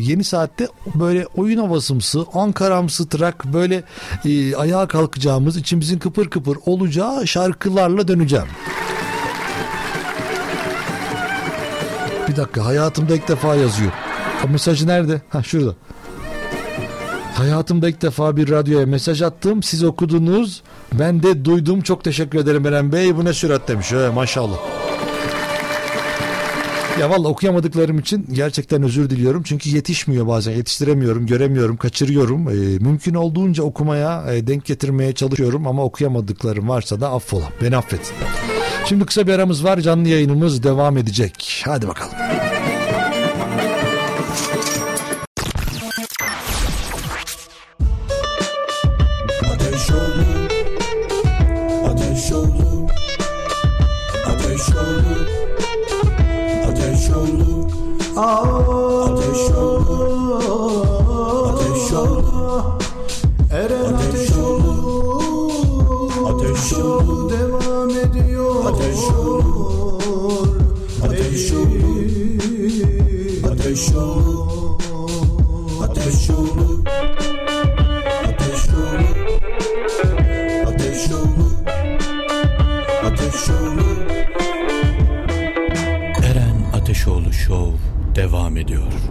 yeni saatte böyle oyun havasımsı, Ankaramsı trak böyle e, ayağa kalkacağımız, içimizin kıpır kıpır olacağı şarkılarla döneceğim. Bir dakika hayatımda ilk defa yazıyor. O mesajı nerede? Ha şurada. Hayatımda ilk defa bir radyoya mesaj attım. Siz okudunuz. Ben de duydum. Çok teşekkür ederim Eren Bey. Bu ne sürat demiş. He, maşallah. Ya valla okuyamadıklarım için gerçekten özür diliyorum. Çünkü yetişmiyor bazen. Yetiştiremiyorum, göremiyorum, kaçırıyorum. Ee, mümkün olduğunca okumaya, e, denk getirmeye çalışıyorum. Ama okuyamadıklarım varsa da affola. Beni affet. Şimdi kısa bir aramız var. Canlı yayınımız devam edecek. Hadi bakalım. Ateş oldu Ateş oldu Ateş oldu Eren ateş oldu Ateş oldu devam ediyor. Ateş oldu Ateş oldu Ateş oldu devam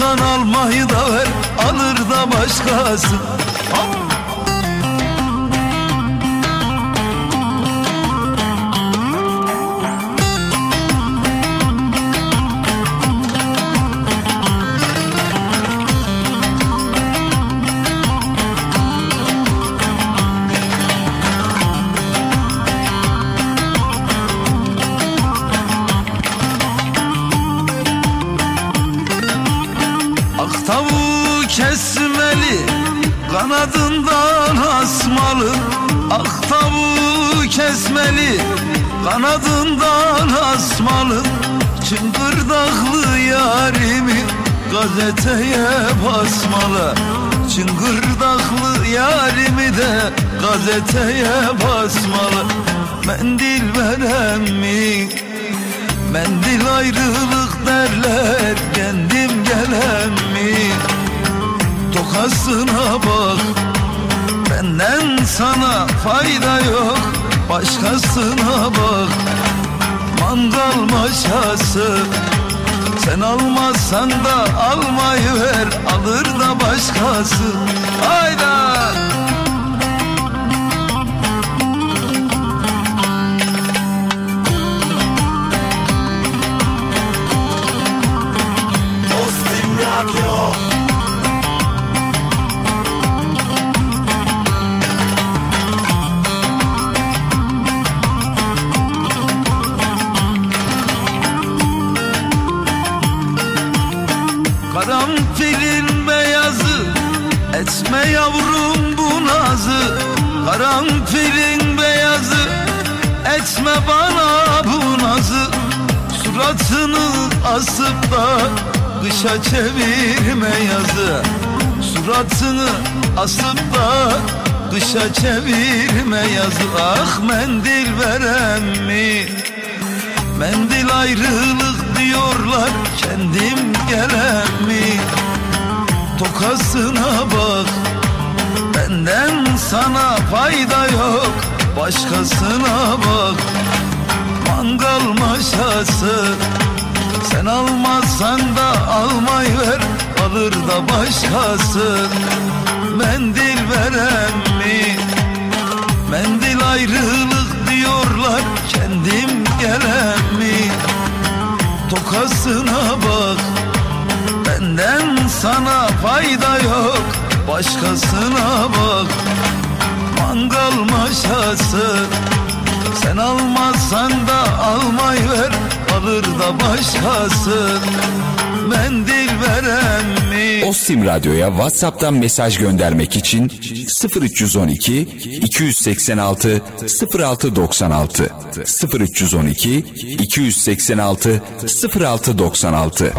almazsan Kanadından asmalı Çıngırdaklı yarimi Gazeteye basmalı. Çıngırdaklı yarimi de Gazeteye basmalı. Mendil verem mi? Mendil ayrılık derler kendim gelen mi? Tokasına bak Benden sana fayda yok. Başkasına bak mangal maşası. Sen almazsan da almayı ver alır da başkası. Hayda Karanfilin beyazı Etme yavrum bu nazı. Karanfilin beyazı Etme bana bu nazı. Suratını asıp da Kışa çevirme yazı. Suratını asıp da Kışa çevirme yazı. Ah mendil verem mi? Mendil ayrılık diyorlar kendim gelem mi? Tokasına bak benden sana fayda yok. Başkasına bak mangal maşası. Sen almazsan da almayı ver alır da başkası. Mendil verem mi? Mendil ayrılık diyorlar kendim gelem mi Tokasına bak. Benden sana fayda yok. Başkasına bak. Mangal maşası. Sen almazsan da almayı ver alır da başkası Mendil verem mi? Ostim Radyo'ya WhatsApp'tan mesaj göndermek için 0312 286 0696 0312 286 0696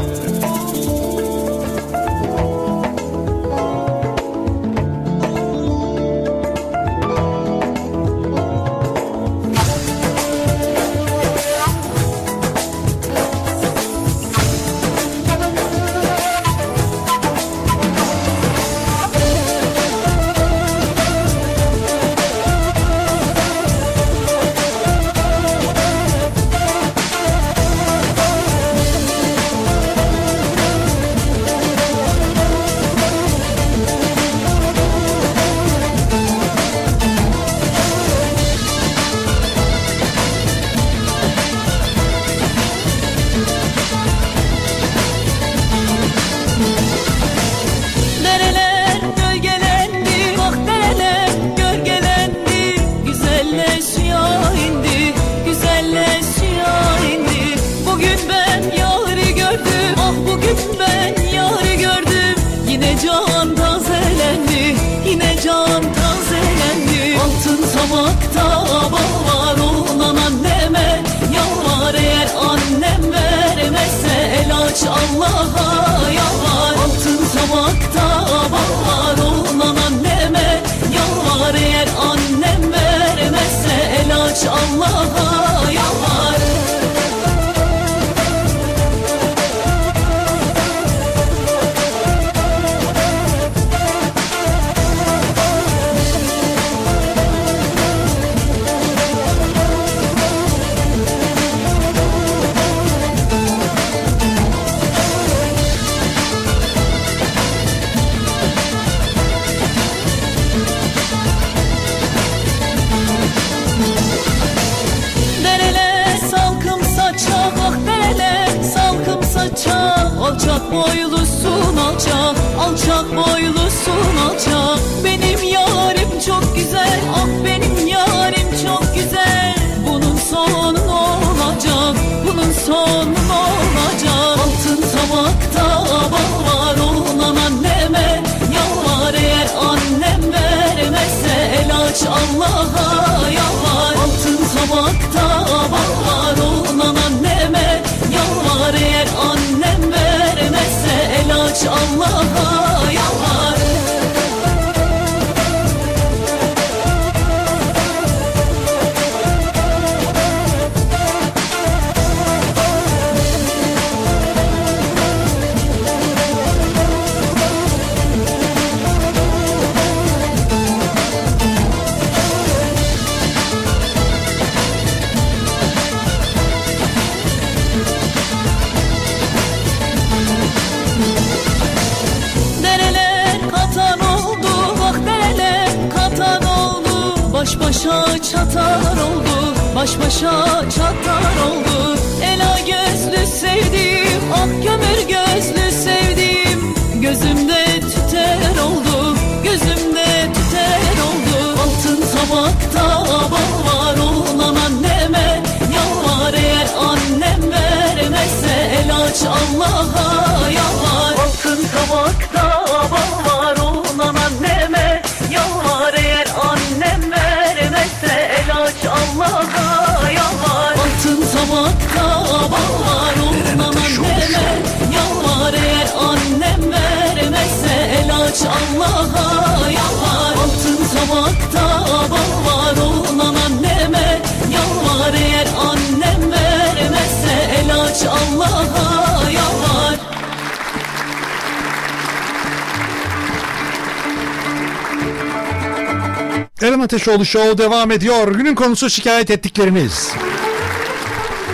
boylusun alçak alçak boylusun alçak Benim yarim çok güzel ah benim yarim çok güzel. Bunun sonu ne olacak bunun sonu ne olacak? Altın tabakta bal var olan anneme Yalvar. Eğer annem vermezse el aç Allah'a yalvar. Altın tabakta Allah'a çatar oldu Baş başa çatar oldu. Ela gözlü sevdiğim Ah kömür gözlü sevdiğim. Gözümde tüter oldu Gözümde tüter oldu. Altın tabakta bal var Olan anneme yalvar Eğer annem vermezse El aç Allah'a Eren Ateşoğlu Show devam ediyor. Günün konusu şikayet ettikleriniz.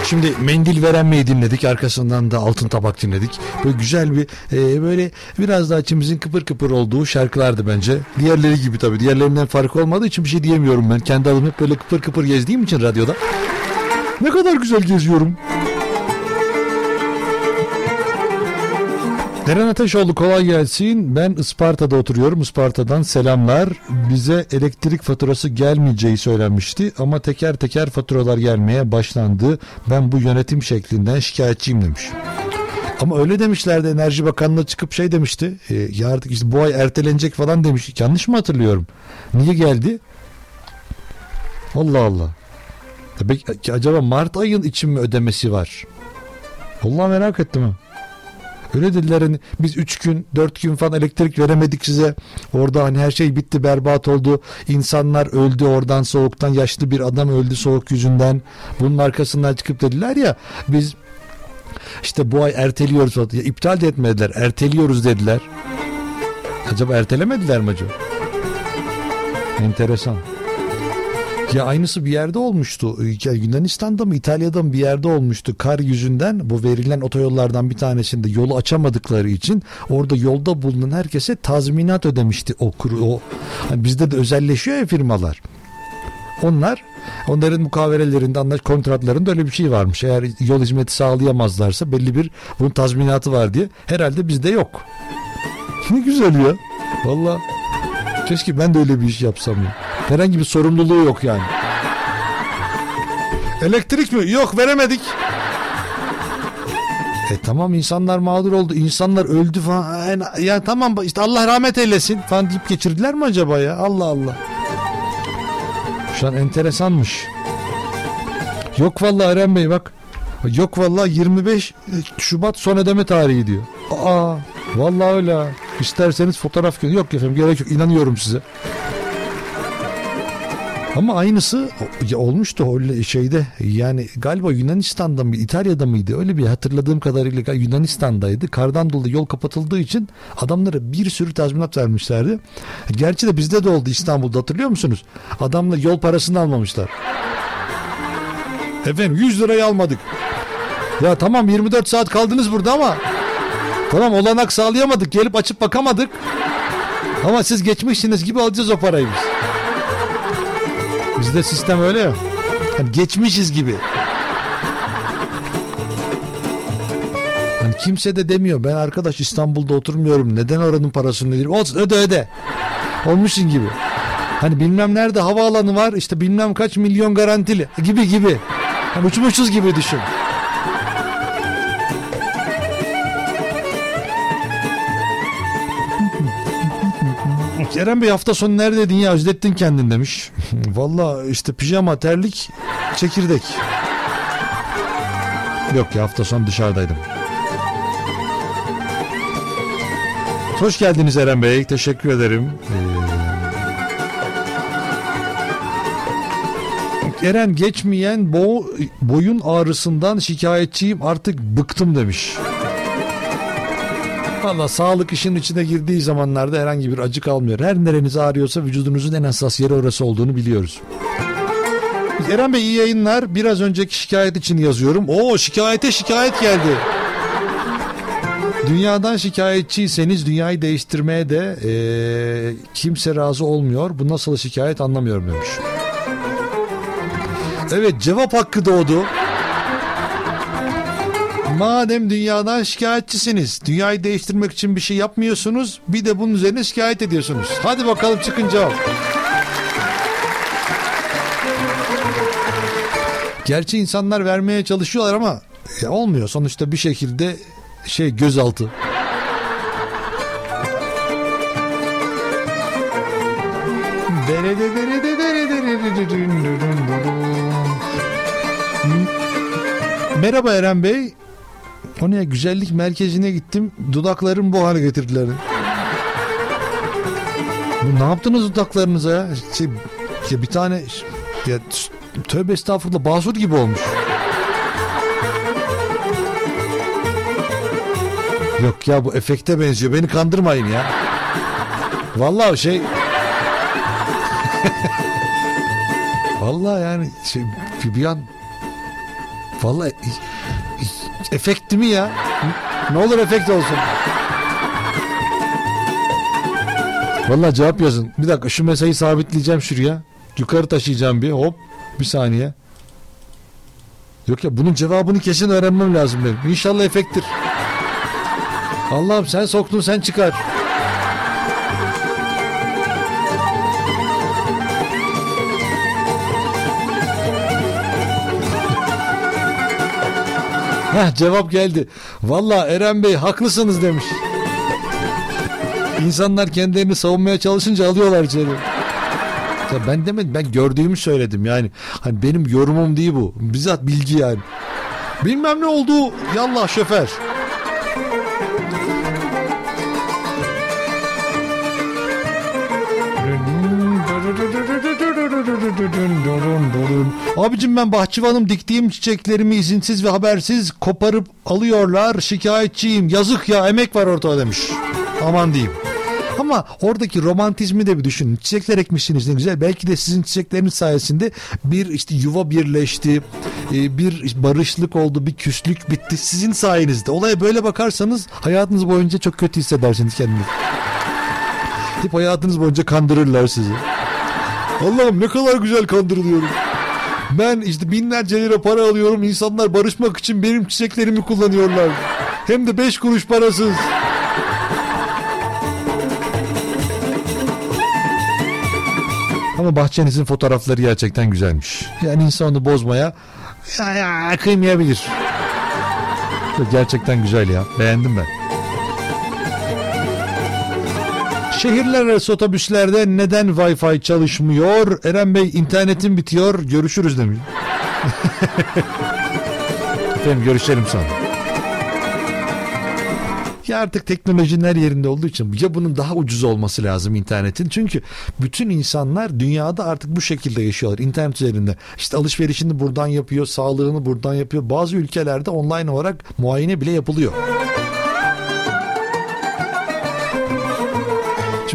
Şimdi mendil veren miyi dinledik arkasından da altın tabak dinledik. Böyle güzel bir e, böyle biraz daha içimizin kıpır kıpır olduğu şarkılardı bence. Diğerleri gibi tabii diğerlerinden fark olmadığı için bir şey diyemiyorum ben. Kendi adım hep böyle kıpır kıpır gezdiğim için radyoda. Ne kadar güzel geziyorum. Eren Ateşoğlu kolay gelsin. Ben Isparta'da oturuyorum. Isparta'dan selamlar. Bize elektrik faturası gelmeyeceği söylenmişti ama teker teker faturalar gelmeye başlandı. Ben bu yönetim şeklinden şikayetçiyim demiş. Ama öyle demişlerdi Enerji Bakanlığı çıkıp şey demişti. E, ya artık işte bu ay ertelenecek falan demiş. Yanlış mı hatırlıyorum? Niye geldi? Allah Allah. Demek ki acaba Mart ayın için mi ödemesi var? Allah merak ettim. Öyle dediler hani biz 3 gün 4 gün falan elektrik veremedik size. Orada hani her şey bitti berbat oldu. İnsanlar öldü oradan soğuktan yaşlı bir adam öldü soğuk yüzünden. Bunun arkasından çıkıp dediler ya biz işte bu ay erteliyoruz. İptal de etmediler erteliyoruz dediler. Acaba ertelemediler mi acaba? Enteresan. Ya aynısı bir yerde olmuştu. Yunanistan'da mı İtalya'da mı bir yerde olmuştu. Kar yüzünden bu verilen otoyollardan bir tanesinde yolu açamadıkları için orada yolda bulunan herkese tazminat ödemişti o kuru o. Hani bizde de özelleşiyor ya firmalar. Onlar onların mukaverelerinde anlaş kontratlarında öyle bir şey varmış. Eğer yol hizmeti sağlayamazlarsa belli bir bunun tazminatı var diye. Herhalde bizde yok. Ne güzel ya. Vallahi keşke ben de öyle bir iş yapsam ya. Herhangi bir sorumluluğu yok yani. Elektrik mi? Yok veremedik. E tamam insanlar mağdur oldu. insanlar öldü falan. Yani, ya tamam işte Allah rahmet eylesin falan deyip geçirdiler mi acaba ya? Allah Allah. Şu an enteresanmış. Yok vallahi Eren Bey bak. Yok vallahi 25 Şubat son ödeme tarihi diyor. Aa vallahi öyle. İsterseniz fotoğraf gö- Yok efendim gerek yok. İnanıyorum size. Ama aynısı olmuştu şeyde yani galiba Yunanistan'da mı İtalya'da mıydı öyle bir hatırladığım kadarıyla Yunanistan'daydı. Kardan dolayı yol kapatıldığı için adamlara bir sürü tazminat vermişlerdi. Gerçi de bizde de oldu İstanbul'da hatırlıyor musunuz? Adamla yol parasını almamışlar. Efendim 100 lirayı almadık. Ya tamam 24 saat kaldınız burada ama tamam olanak sağlayamadık gelip açıp bakamadık. Ama siz geçmişsiniz gibi alacağız o parayı biz. Bizde sistem öyle ya. Hani geçmişiz gibi. Hani kimse de demiyor ben arkadaş İstanbul'da oturmuyorum neden oranın parasını ödeyeyim? Olsun öde öde. Olmuşsun gibi. Hani bilmem nerede havaalanı var işte bilmem kaç milyon garantili gibi gibi. Hani uçmuşuz gibi düşün. Kerem Bey hafta sonu neredeydin ya özlettin kendin demiş. *laughs* Valla işte pijama terlik çekirdek. Yok ya hafta sonu dışarıdaydım. Hoş geldiniz Eren Bey. Teşekkür ederim. Ee, Eren geçmeyen bo boyun ağrısından şikayetçiyim artık bıktım demiş. Valla sağlık işin içine girdiği zamanlarda herhangi bir acı kalmıyor. Her nereniz ağrıyorsa vücudunuzun en hassas yeri orası olduğunu biliyoruz. Eren Bey iyi yayınlar. Biraz önceki şikayet için yazıyorum. Oo şikayete şikayet geldi. Dünyadan şikayetçiyseniz dünyayı değiştirmeye de eee, kimse razı olmuyor. Bu nasıl şikayet anlamıyorum demiş. Evet cevap hakkı doğdu. Madem dünyadan şikayetçisiniz, dünyayı değiştirmek için bir şey yapmıyorsunuz, bir de bunun üzerine şikayet ediyorsunuz. Hadi bakalım çıkın cevap. Gerçi insanlar vermeye çalışıyorlar ama ya olmuyor. Sonuçta bir şekilde şey gözaltı. Merhaba Eren Bey. Ne güzellik merkezine gittim. Dudaklarım bu hale getirdiler. Ne yaptınız dudaklarınıza ya? Şey, ya bir tane ya tövbe estağfurullah basur gibi olmuş. Yok ya bu efekte benziyor. Beni kandırmayın ya. Vallahi şey *laughs* Vallahi yani şey, bir an Vallahi efekt mi ya? Ne olur efekt olsun. Vallahi cevap yazın. Bir dakika şu mesajı sabitleyeceğim şuraya. Yukarı taşıyacağım bir hop. Bir saniye. Yok ya bunun cevabını kesin öğrenmem lazım benim. İnşallah efekttir. Allah'ım sen soktun sen çıkar. Heh, cevap geldi. Valla Eren Bey haklısınız demiş. İnsanlar kendilerini savunmaya çalışınca alıyorlar içeri. Ya ben demedim ben gördüğümü söyledim yani. Hani benim yorumum değil bu. Bizzat bilgi yani. Bilmem ne oldu. Yallah şoför. Abicim ben bahçıvanım diktiğim çiçeklerimi izinsiz ve habersiz koparıp alıyorlar. Şikayetçiyim. Yazık ya emek var ortada demiş. Aman diyeyim. Ama oradaki romantizmi de bir düşünün. Çiçekler ekmişsiniz ne güzel. Belki de sizin çiçekleriniz sayesinde bir işte yuva birleşti. e, Bir barışlık oldu. Bir küslük bitti. Sizin sayenizde. Olaya böyle bakarsanız hayatınız boyunca çok kötü hissedersiniz kendinizi. Hep hayatınız boyunca kandırırlar sizi. Allah'ım ne kadar güzel kandırılıyorum. Ben işte binlerce lira para alıyorum. İnsanlar barışmak için benim çiçeklerimi kullanıyorlar. Hem de beş kuruş parasız. Ama bahçenizin fotoğrafları gerçekten güzelmiş. Yani insanı bozmaya ya, ya, kıymayabilir. Gerçekten güzel ya. Beğendim ben. Şehirler arası otobüslerde neden Wi-Fi çalışmıyor? Eren Bey internetim bitiyor. Görüşürüz demiş. *laughs* Efendim görüşelim sonra. Ya artık teknolojinin her yerinde olduğu için ya bunun daha ucuz olması lazım internetin. Çünkü bütün insanlar dünyada artık bu şekilde yaşıyorlar internet üzerinde. İşte alışverişini buradan yapıyor, sağlığını buradan yapıyor. Bazı ülkelerde online olarak muayene bile yapılıyor.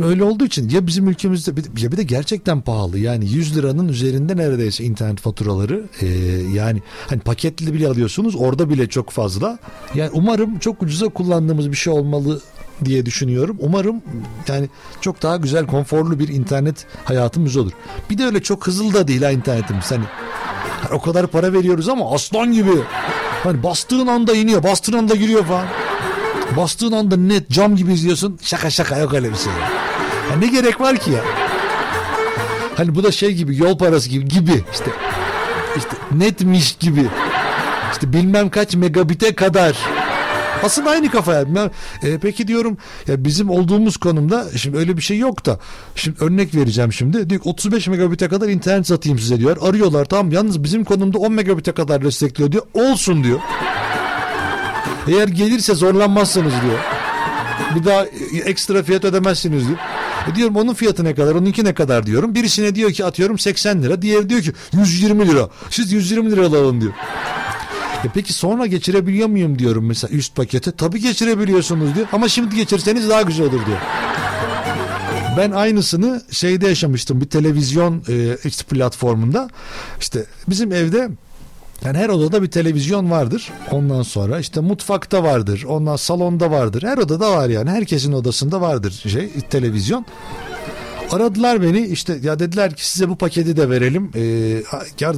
Şimdi öyle olduğu için ya bizim ülkemizde ya bir de gerçekten pahalı. Yani 100 liranın üzerinde neredeyse internet faturaları. Ee, yani hani paketli bile alıyorsunuz orada bile çok fazla. Yani umarım çok ucuza kullandığımız bir şey olmalı diye düşünüyorum. Umarım yani çok daha güzel, konforlu bir internet hayatımız olur. Bir de öyle çok hızlı da değil ha internetimiz. Hani o kadar para veriyoruz ama aslan gibi. Hani bastığın anda iniyor, bastığın anda giriyor falan. Bastığın anda net cam gibi izliyorsun. Şaka şaka yok öyle bir şey. Ya ne gerek var ki ya? Hani bu da şey gibi yol parası gibi gibi işte işte netmiş gibi. İşte bilmem kaç megabite kadar. Aslında aynı kafaya. E, peki diyorum ya bizim olduğumuz konumda şimdi öyle bir şey yok da. Şimdi örnek vereceğim şimdi. Diyor 35 megabite kadar internet satayım size diyor. Arıyorlar tamam yalnız bizim konumda 10 megabite kadar destekliyor diyor. Olsun diyor. Eğer gelirse zorlanmazsınız diyor. Bir daha ekstra fiyat ödemezsiniz diyor. E diyorum onun fiyatı ne kadar onunki ne kadar diyorum. Birisine diyor ki atıyorum 80 lira. Diğeri diyor ki 120 lira. *laughs* Siz 120 lira alın diyor. E peki sonra geçirebiliyor muyum diyorum mesela üst pakete. Tabii geçirebiliyorsunuz diyor. Ama şimdi geçirseniz daha güzel olur diyor. Ben aynısını şeyde yaşamıştım bir televizyon e, platformunda. İşte bizim evde yani her odada bir televizyon vardır. Ondan sonra işte mutfakta vardır. Ondan salonda vardır. Her odada var yani. Herkesin odasında vardır şey televizyon. Aradılar beni işte ya dediler ki size bu paketi de verelim. Ee,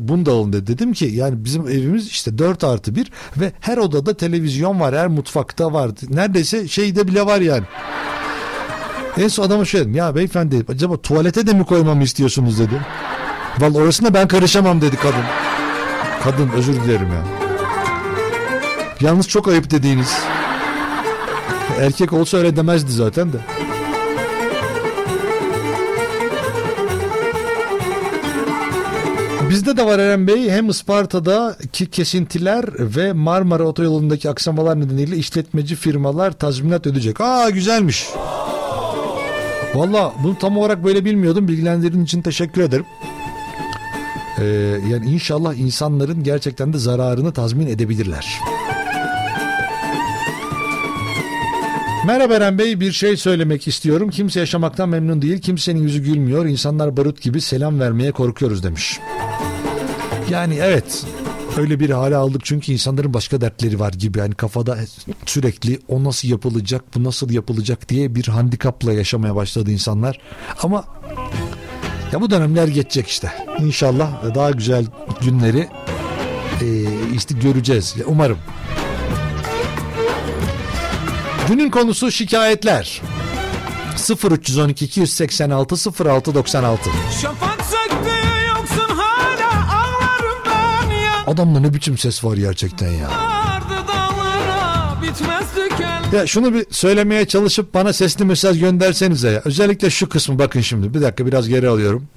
bunu da alın dedi. Dedim ki yani bizim evimiz işte 4 artı 1 ve her odada televizyon var her mutfakta var. Neredeyse şeyde bile var yani. En son adama şey dedim ya beyefendi acaba tuvalete de mi koymamı istiyorsunuz dedim. Vallahi orasına ben karışamam dedi kadın. Kadın özür dilerim ya. Yalnız çok ayıp dediğiniz. Erkek olsa öyle demezdi zaten de. Bizde de var Eren Bey hem Isparta'daki kesintiler ve Marmara Otoyolu'ndaki aksamalar nedeniyle işletmeci firmalar tazminat ödeyecek. Aa güzelmiş. Valla bunu tam olarak böyle bilmiyordum. Bilgilendirdiğin için teşekkür ederim. Ee, yani inşallah insanların gerçekten de zararını tazmin edebilirler. Merhaba Eren Bey bir şey söylemek istiyorum. Kimse yaşamaktan memnun değil. Kimsenin yüzü gülmüyor. İnsanlar barut gibi selam vermeye korkuyoruz demiş. Yani evet öyle bir hale aldık çünkü insanların başka dertleri var gibi. Yani kafada sürekli o nasıl yapılacak bu nasıl yapılacak diye bir handikapla yaşamaya başladı insanlar. Ama ya bu dönemler geçecek işte. İnşallah daha güzel günleri e, işte göreceğiz. Umarım. Günün konusu şikayetler. 0312 286 0696. Şafak söktü yoksun hala ağlarım ben ya. Adamda ne biçim ses var gerçekten ya. Ya şunu bir söylemeye çalışıp bana sesli mesaj göndersenize ya. Özellikle şu kısmı bakın şimdi. Bir dakika biraz geri alıyorum.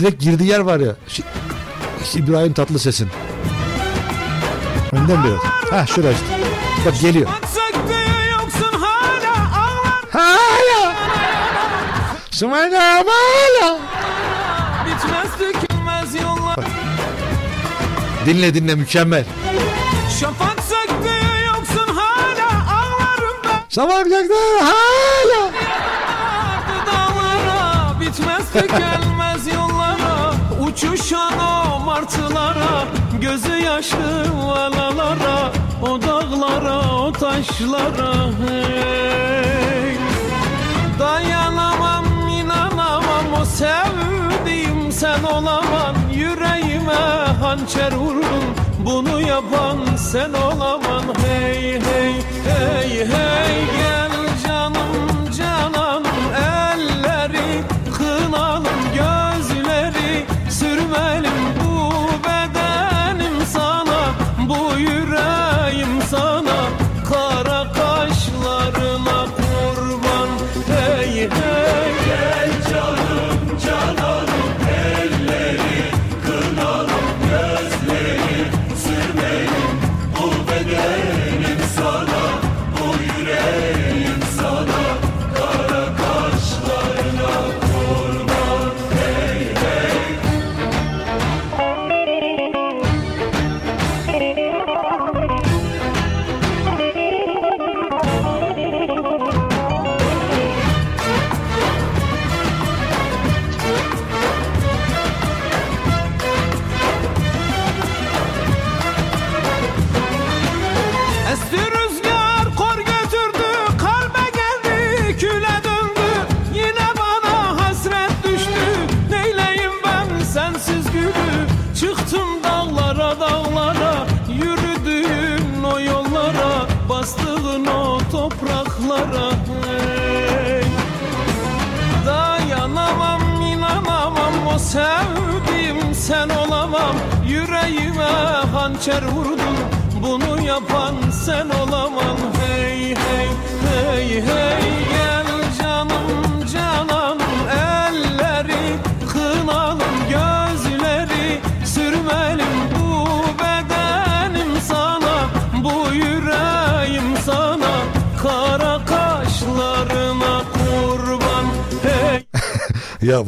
Direkt girdiği yer var ya. İbrahim Tatlıses'in. Önden biraz. Ha şurası. Bak geliyor. Hala. Sımana hala. bitmez tükenmez yollar. Dinle dinle mükemmel. Sabahlayacaklar hala. Dağlara bitmez tükenmez yollara. Uçuşan o martılara Gözü yaşlı valalara. O dağlara o taşlara hey. Dayanamam inanamam o sevdiğim sen olaman Yüreğime hançer vurdun bunu yapan sen olaman Hey hey hey hey gel canım cananım Elleri kınalım gözleri sürmelim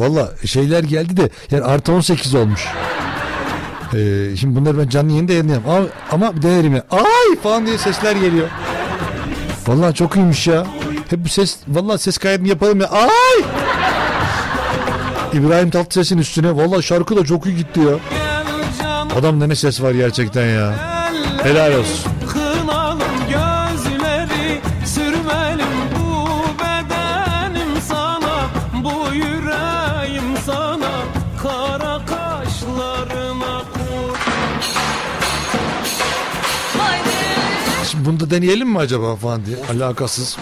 valla şeyler geldi de yani artı 18 olmuş. Ee, şimdi bunları ben canlı yayında yayınlayamam. Ama, denerim ya. Ay falan diye sesler geliyor. Valla çok iyiymiş ya. Hep bu ses valla ses kaydını yapalım ya. Ay! İbrahim Tatlıses'in üstüne valla şarkı da çok iyi gitti ya. Adamda ne ses var gerçekten ya. Helal olsun. Deneyelim mi acaba falan diye. Alakasız.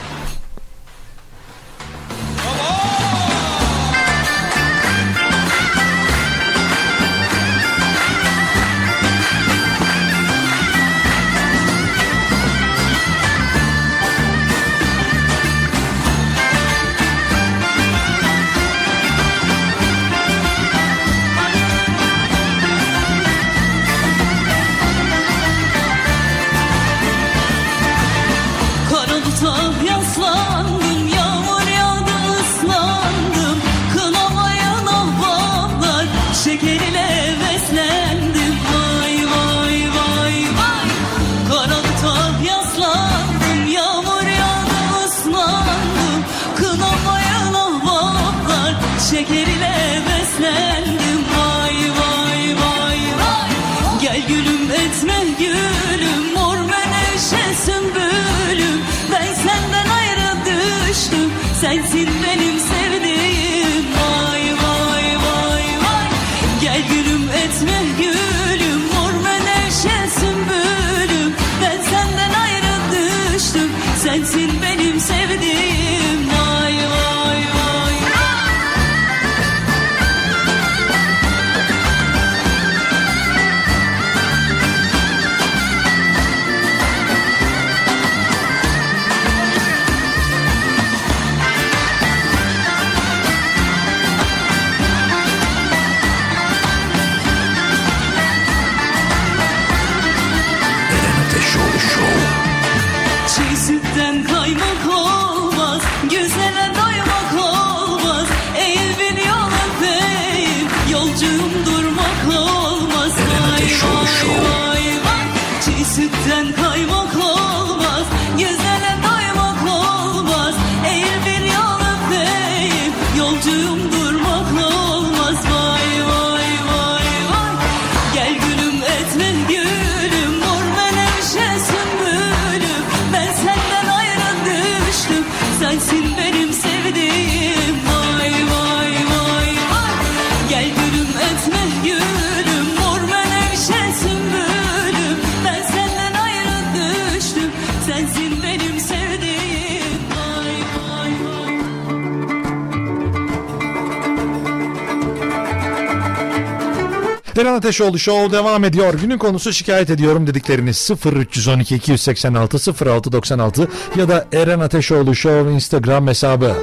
Deren Ateşoğlu Show devam ediyor. Günün konusu şikayet ediyorum dedikleriniz 0312 286 0696 ya da Eren Ateşoğlu Show Instagram hesabı.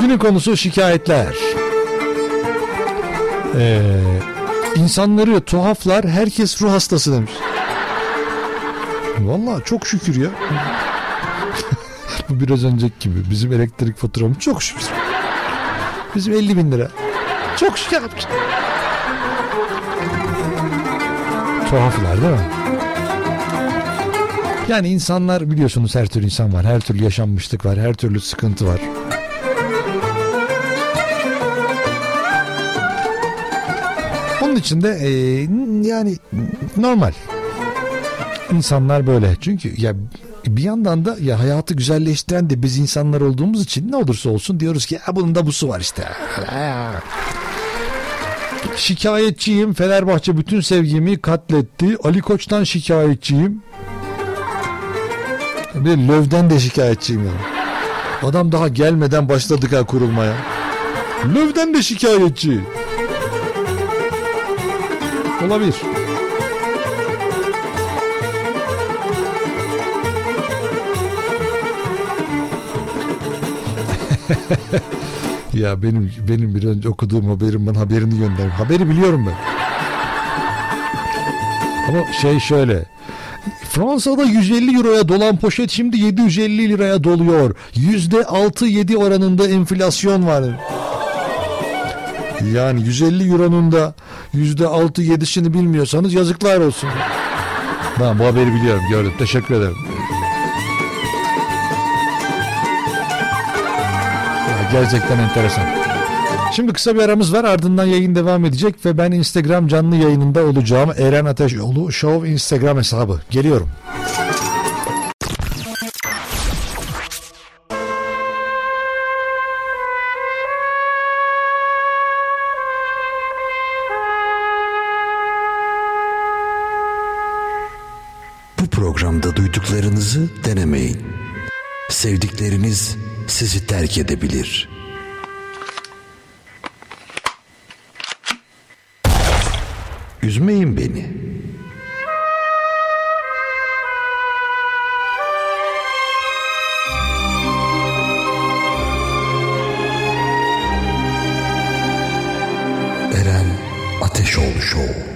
Günün konusu şikayetler. Ee, insanları tuhaflar herkes ruh hastası demiş. Vallahi çok şükür ya. *laughs* Bu biraz önceki gibi. Bizim elektrik faturamız çok şükür. Bizim 50 bin lira. Çok şükür. Tuhaflar değil mi? Yani insanlar biliyorsunuz her türlü insan var. Her türlü yaşanmışlık var. Her türlü sıkıntı var. Onun için de e, yani normal. İnsanlar böyle. Çünkü ya bir yandan da ya hayatı güzelleştiren de biz insanlar olduğumuz için ne olursa olsun diyoruz ki bunun da busu var işte. Şikayetçiyim. Fenerbahçe bütün sevgimi katletti. Ali Koç'tan şikayetçiyim. Bir Löv'den de şikayetçiyim yani. Adam daha gelmeden başladık ha kurulmaya. Löv'den de şikayetçi. Olabilir. *laughs* ya benim benim bir önce okuduğum haberim bana haberini gönder. Haberi biliyorum ben. Ama şey şöyle. Fransa'da 150 euroya dolan poşet şimdi 750 liraya doluyor. Yüzde 6-7 oranında enflasyon var. Yani 150 euronun da yüzde 6-7'sini bilmiyorsanız yazıklar olsun. Tamam bu haberi biliyorum gördüm teşekkür ederim. Gerçekten enteresan. Şimdi kısa bir aramız var ardından yayın devam edecek ve ben Instagram canlı yayınında olacağım. Eren Ateşoğlu Show Instagram hesabı. Geliyorum. Bu programda duyduklarınızı denemeyin. Sevdikleriniz sizi terk edebilir. Üzmeyin beni. Eren Ateşoğlu Show.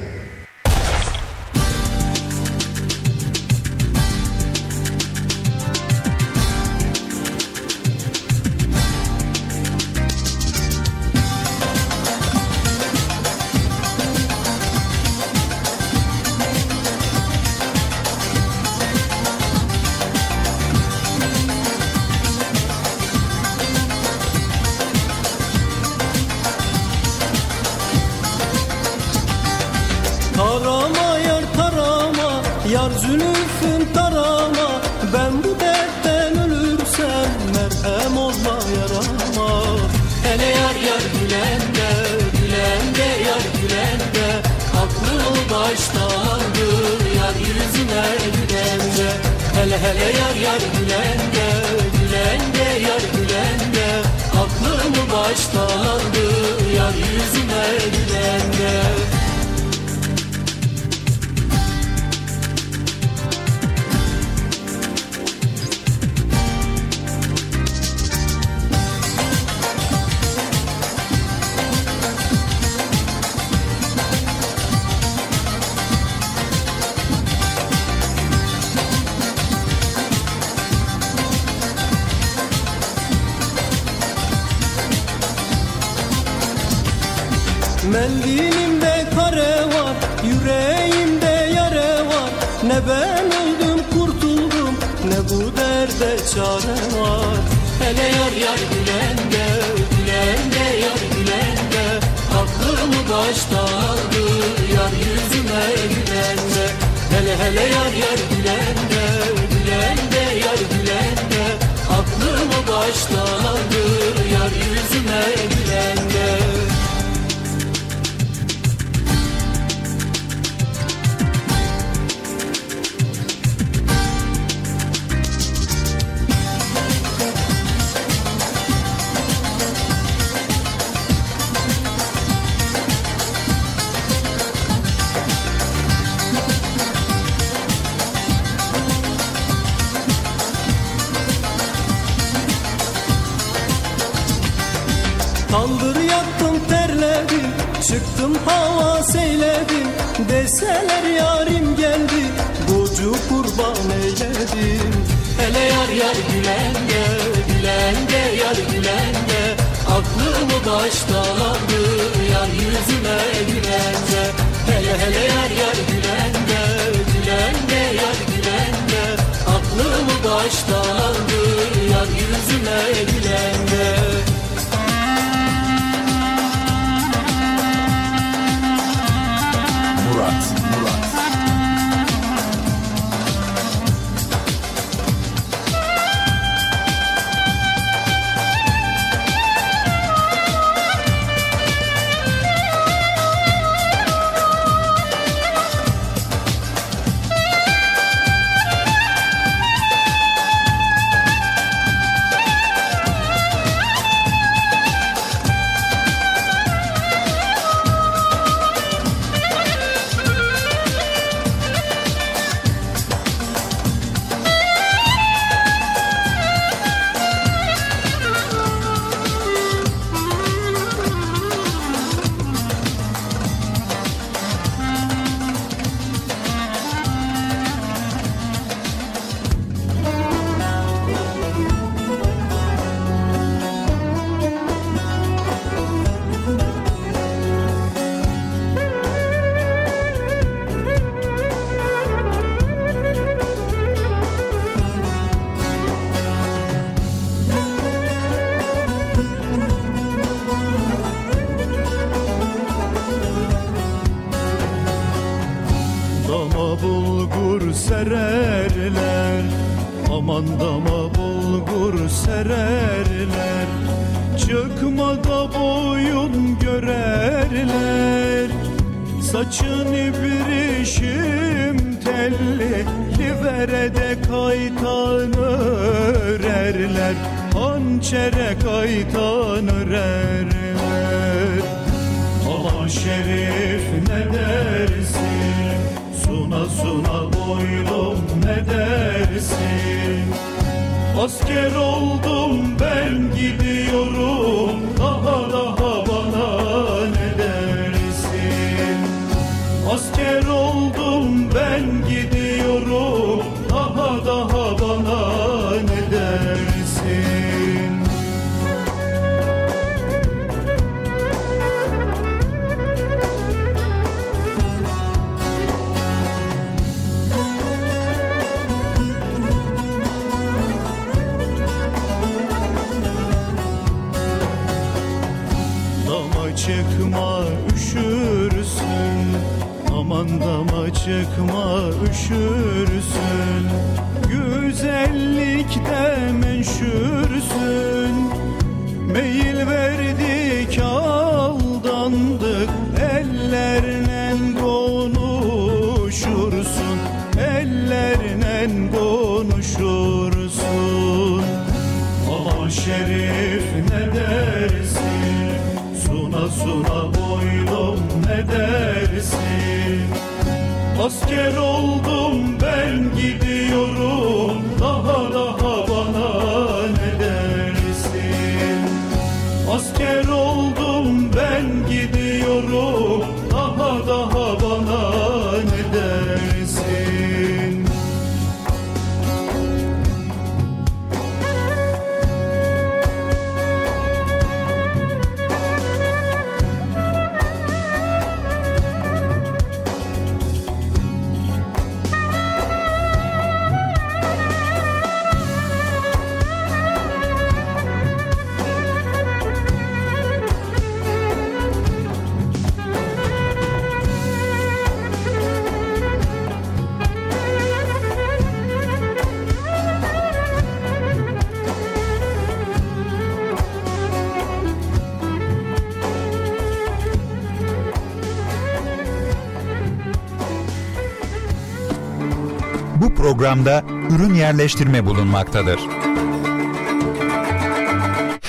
Bu programda ürün yerleştirme bulunmaktadır.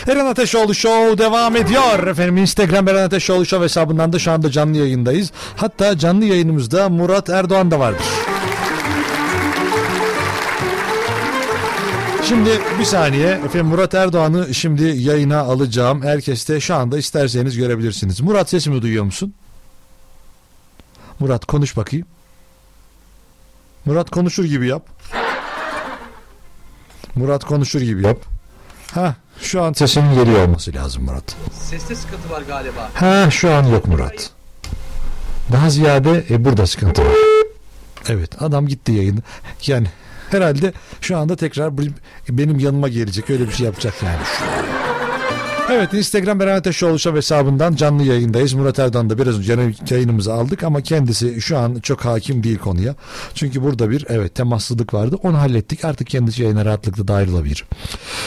Eren Ateşoğlu Show devam ediyor. Efendim Instagram Eren Ateşoğlu Show hesabından da şu anda canlı yayındayız. Hatta canlı yayınımızda Murat Erdoğan da vardır. Şimdi bir saniye efendim Murat Erdoğan'ı şimdi yayına alacağım. Herkes de şu anda isterseniz görebilirsiniz. Murat sesimi duyuyor musun? Murat konuş bakayım. Murat konuşur gibi yap. Murat konuşur gibi yap. Ha şu an sesinin geliyor olması lazım Murat. Seste sıkıntı var galiba. Ha şu an yok Murat. Daha ziyade e, burada sıkıntı var. Evet adam gitti yayın. Yani herhalde şu anda tekrar benim yanıma gelecek öyle bir şey yapacak yani. Evet Instagram Beren Ateşoğlu hesabından canlı yayındayız. Murat Erdoğan da biraz önce yayınımızı aldık ama kendisi şu an çok hakim değil konuya. Çünkü burada bir evet temassızlık vardı. Onu hallettik. Artık kendisi yayına rahatlıkla dahil olabilir.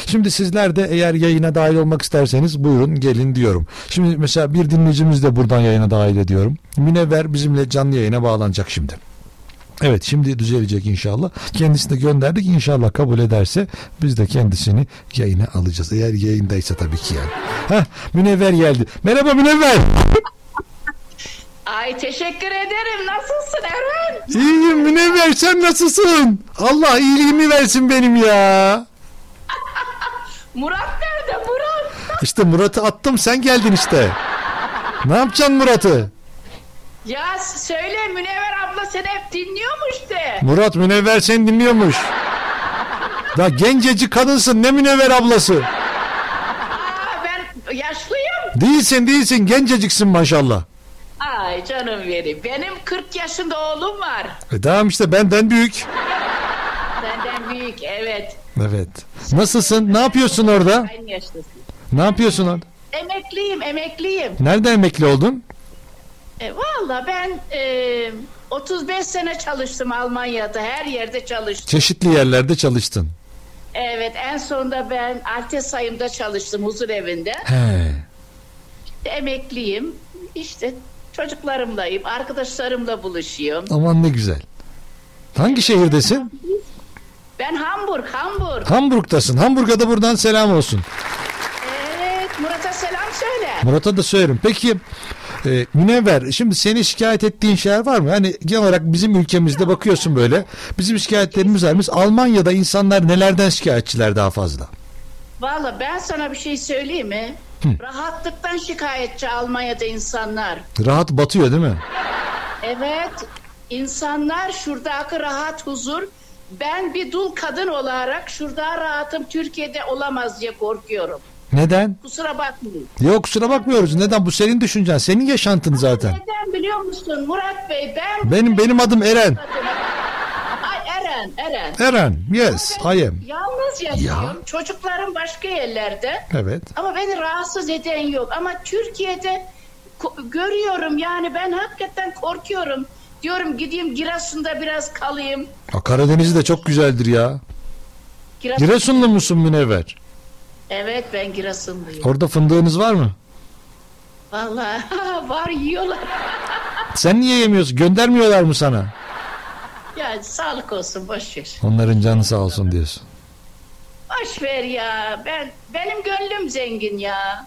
Şimdi sizler de eğer yayına dahil olmak isterseniz buyurun gelin diyorum. Şimdi mesela bir dinleyicimiz de buradan yayına dahil ediyorum. Münevver bizimle canlı yayına bağlanacak şimdi. Evet şimdi düzelecek inşallah. Kendisine gönderdik inşallah kabul ederse biz de kendisini yayına alacağız. Eğer yayındaysa tabii ki yani. Heh, Münevver geldi. Merhaba Münevver. Ay teşekkür ederim. Nasılsın Eren? İyiyim Münevver sen nasılsın? Allah iyiliğimi versin benim ya. *laughs* Murat nerede Murat? İşte Murat'ı attım sen geldin işte. Ne yapacaksın Murat'ı? Ya söyle Münevver abla seni hep dinliyormuş de. Murat Münevver seni dinliyormuş. Da gencecik kadınsın ne Münevver ablası. Aa, ben yaşlıyım. Değilsin değilsin genceciksin maşallah. Ay canım benim. Benim 40 yaşında oğlum var. E tamam işte benden büyük. Senden büyük evet. Evet. Nasılsın? Ne yapıyorsun orada? Aynı yaştasın. Ne yapıyorsun orada? Emekliyim emekliyim. Nerede emekli oldun? E, Valla ben e, 35 sene çalıştım Almanya'da. Her yerde çalıştım. Çeşitli yerlerde çalıştın. Evet en sonunda ben Altes sayımda çalıştım huzur evinde. He. Emekliyim. İşte çocuklarımlayım, arkadaşlarımla buluşuyorum. Aman ne güzel. Hangi şehirdesin? Ben Hamburg, Hamburg. Hamburg'tasın. Hamburg'a da buradan selam olsun. Evet, Murat'a selam söyle. Murat'a da söylerim. Peki e, Münevver şimdi seni şikayet ettiğin şeyler var mı? Hani genel olarak bizim ülkemizde bakıyorsun böyle. Bizim şikayetlerimiz var. Biz Almanya'da insanlar nelerden şikayetçiler daha fazla? Valla ben sana bir şey söyleyeyim mi? Rahatlıktan şikayetçi Almanya'da insanlar. Rahat batıyor değil mi? Evet, insanlar şuradaki rahat huzur. Ben bir dul kadın olarak şurada rahatım Türkiye'de olamaz diye korkuyorum. Neden? Kusura bakmayın. Yok kusura bakmıyoruz. Neden? Bu senin düşüncen. Senin yaşantın zaten. Neden biliyor musun Murat Bey? Ben Benim benim adım Eren. Ay Eren, Eren. Eren. Yes, I am. Yalnız yaşıyorum. Çocuklarım başka yerlerde. Evet. Ama beni rahatsız eden yok. Ama Türkiye'de görüyorum yani ben hakikaten korkuyorum. Diyorum gideyim Giresun'da biraz kalayım. Ha, Karadeniz de çok güzeldir ya. Giresun- Giresunlu musun Münevver? Evet ben Giresunluyum. Orada fındığınız var mı? Vallahi *laughs* var yiyorlar. Sen niye yemiyorsun? Göndermiyorlar mı sana? Ya sağlık olsun boş ver. Onların canı sağ olsun diyorsun. Boş ver ya. Ben benim gönlüm zengin ya.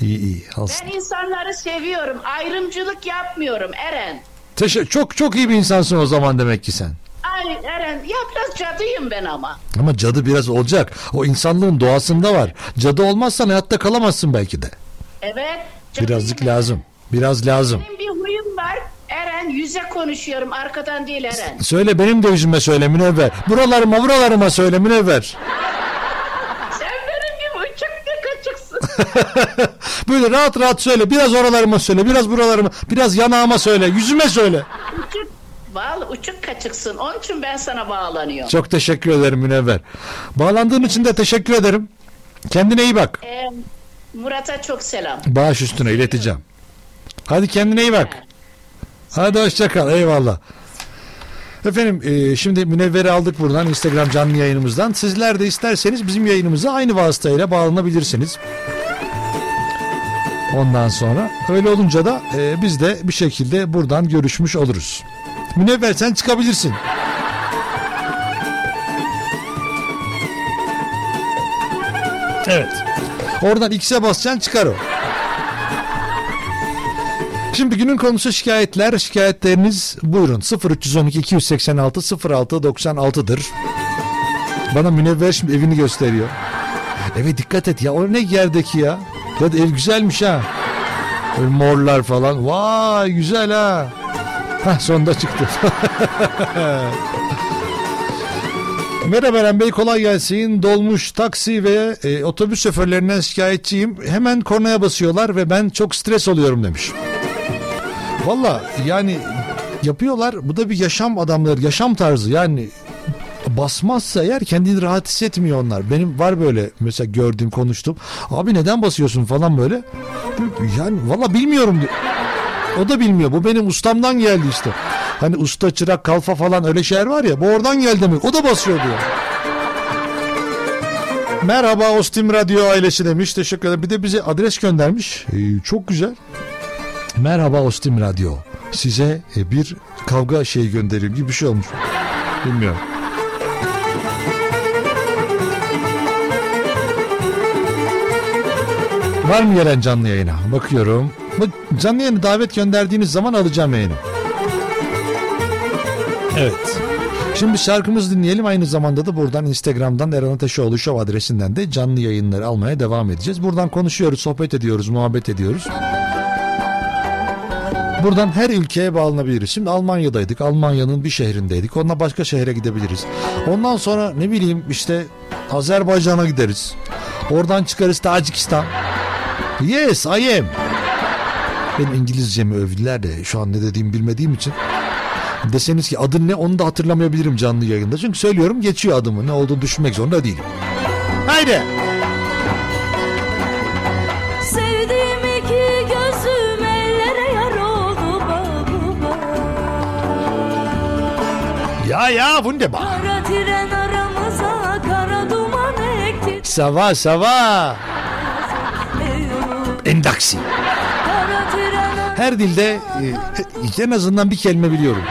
İyi iyi. Alsın. Ben insanları seviyorum. Ayrımcılık yapmıyorum Eren. Teşe- çok çok iyi bir insansın o zaman demek ki sen. Ay Eren ya biraz cadıyım ben ama. Ama cadı biraz olacak. O insanlığın doğasında var. Cadı olmazsan hayatta kalamazsın belki de. Evet. cadıyım. Birazcık lazım. Biraz lazım. Benim bir huyum var. Eren yüze konuşuyorum arkadan değil Eren. Söyle benim de yüzüme söyle Münevver. Buralarıma buralarıma söyle Münevver. Sen benim gibi uçuk bir kaçıksın. *laughs* Böyle rahat rahat söyle. Biraz oralarıma söyle. Biraz buralarıma. Biraz yanağıma söyle. Yüzüme söyle. uçuk. Vallahi uçuk kaçıksın. Onun için ben sana bağlanıyorum. Çok teşekkür ederim Münevver. Bağlandığın için de teşekkür ederim. Kendine iyi bak. Ee, Murat'a çok selam. Bağış üstüne ileteceğim. Hadi kendine iyi bak. Hadi hoşça kal. Eyvallah. Efendim e, şimdi Münevver'i aldık buradan Instagram canlı yayınımızdan. Sizler de isterseniz bizim yayınımıza aynı vasıtayla bağlanabilirsiniz. Ondan sonra öyle olunca da e, biz de bir şekilde buradan görüşmüş oluruz. Münevver sen çıkabilirsin. Evet. Oradan X'e basacaksın çıkar o. Şimdi günün konusu şikayetler. Şikayetleriniz buyurun 0312 286 06 96'dır. Bana Münevver şimdi evini gösteriyor. Eve dikkat et ya. O ne yerdeki ya? Ya ev güzelmiş ha. Böyle morlar falan. Vay güzel ha. Hah sonunda çıktı. Merhaba Eren Bey kolay gelsin. Dolmuş, taksi ve e, otobüs şoförlerinden şikayetçiyim. Hemen kornaya basıyorlar ve ben çok stres oluyorum demiş. Valla yani yapıyorlar. Bu da bir yaşam adamları, yaşam tarzı. Yani basmazsa eğer kendini rahat hissetmiyor onlar. Benim var böyle mesela gördüğüm, konuştum. Abi neden basıyorsun falan böyle. Yani valla bilmiyorum diyor. O da bilmiyor. Bu benim ustamdan geldi işte. Hani usta çırak kalfa falan öyle şeyler var ya. Bu oradan geldi mi? O da basıyor diyor. Merhaba Ostim Radyo ailesi demiş. Teşekkür ederim. Bir de bize adres göndermiş. Ee, çok güzel. Merhaba Ostim Radyo. Size e, bir kavga şeyi göndereyim gibi bir şey olmuş. Bilmiyorum. Var mı gelen canlı yayına? Bakıyorum. Bu canlı yayını davet gönderdiğiniz zaman alacağım yayını. Evet. Şimdi şarkımızı dinleyelim. Aynı zamanda da buradan Instagram'dan Eren Ateşoğlu Show adresinden de canlı yayınları almaya devam edeceğiz. Buradan konuşuyoruz, sohbet ediyoruz, muhabbet ediyoruz. Buradan her ülkeye bağlanabiliriz. Şimdi Almanya'daydık. Almanya'nın bir şehrindeydik. Onunla başka şehre gidebiliriz. Ondan sonra ne bileyim işte Azerbaycan'a gideriz. Oradan çıkarız Tacikistan. Yes I am. Benim İngilizcemi övdüler de şu an ne dediğimi bilmediğim için. Deseniz ki adın ne onu da hatırlamayabilirim canlı yayında. Çünkü söylüyorum geçiyor adımı. Ne olduğunu düşünmek zorunda değilim. Haydi. Ya ya bak. Kara tren aramıza kara duman ekti. Sava sava. Endaksi. Her dilde e, en azından bir kelime biliyorum.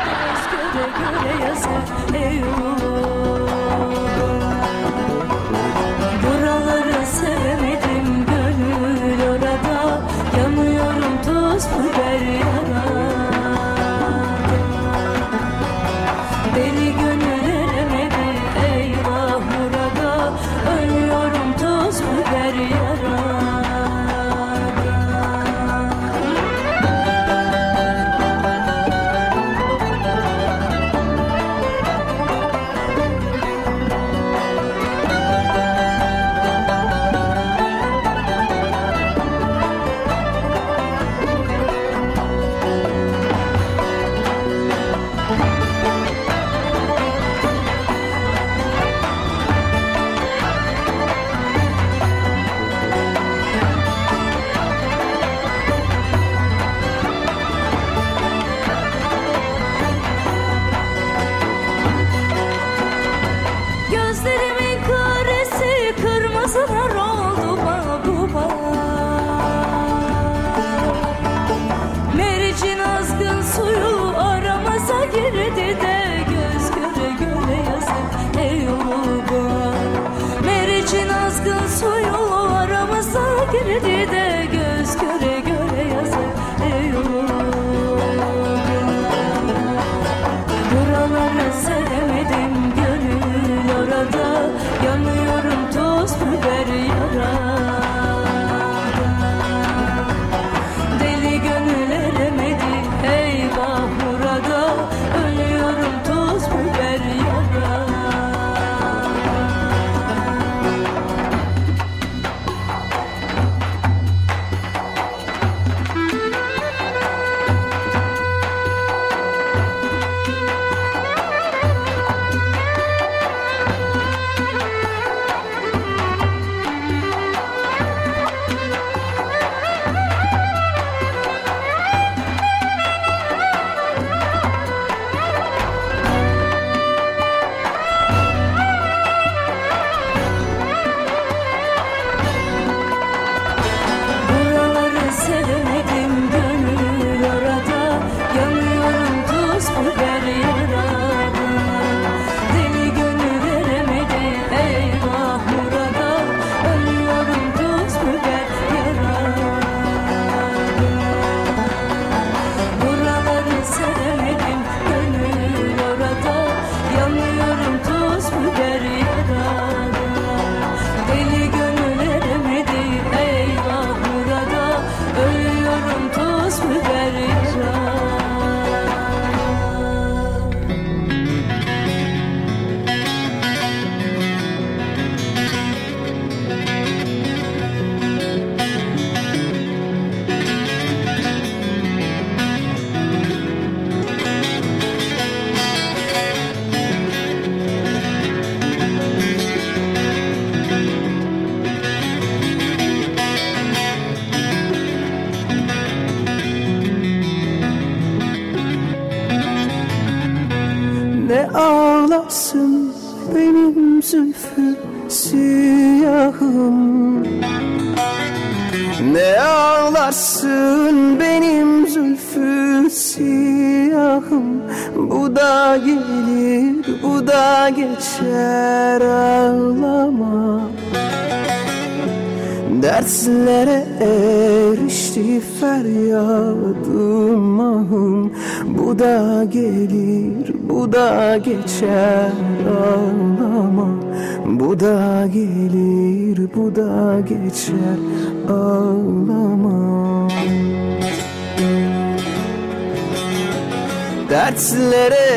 Geçer ağlama. Dertlere erişti feryadım ahım Bu da gelir bu da geçer ağlama. Bu da gelir bu da geçer ağlama Dertlere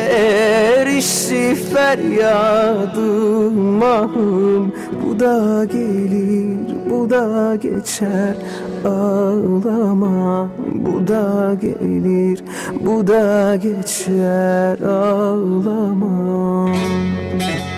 erişti feryadım ahım Bu da gelir bu da geçer ağlama. Bu da gelir bu da geçer ağlama. Bir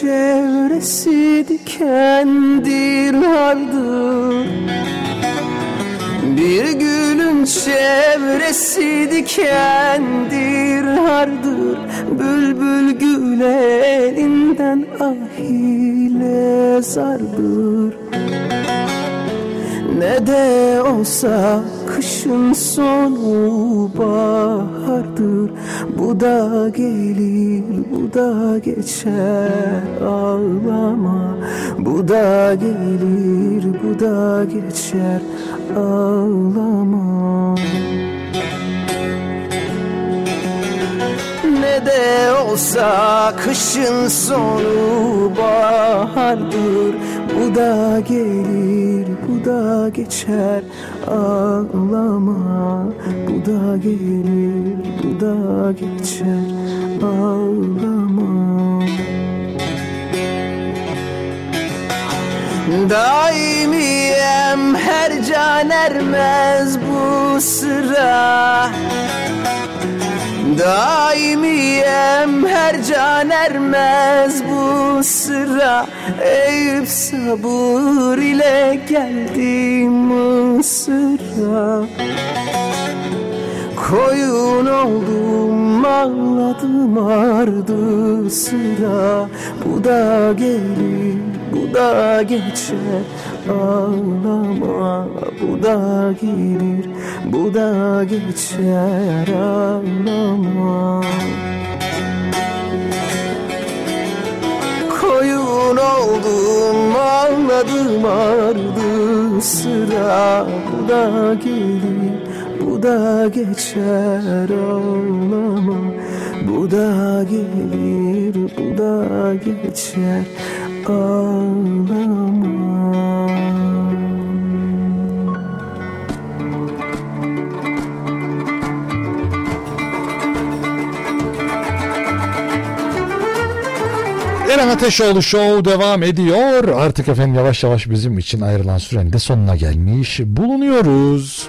çevresi dikendir hardır Bir gülün çevresi dikendir hardır Bülbül gül elinden ahile sardır ne de olsa kışın sonu bahardır. Bu da gelir bu da geçer ağlama. Bu da gelir bu da geçer ağlama. Ne de olsa kışın sonu bahardır. Bu da gelir bu da geçer ağlama. Bu da gelir bu da geçer ağlama. Daimiyem her can ermez bu sıra Daimiyem her can ermez bu sıra. Eyüp sabır ile geldim Mısır'a Koyun oldum ağladım ardı sıra. Bu da gelir bu da geçer. Ağlama Bu da gelir bu da geçer. Ağlama. Koyun oldum ağladım ardı sıra. Bu da gelir bu da geçer ağlama Bu da gelir bu da geçer ağlama Eren Ateşoğlu Show devam ediyor. Artık efendim yavaş yavaş bizim için ayrılan sürenin de sonuna gelmiş bulunuyoruz.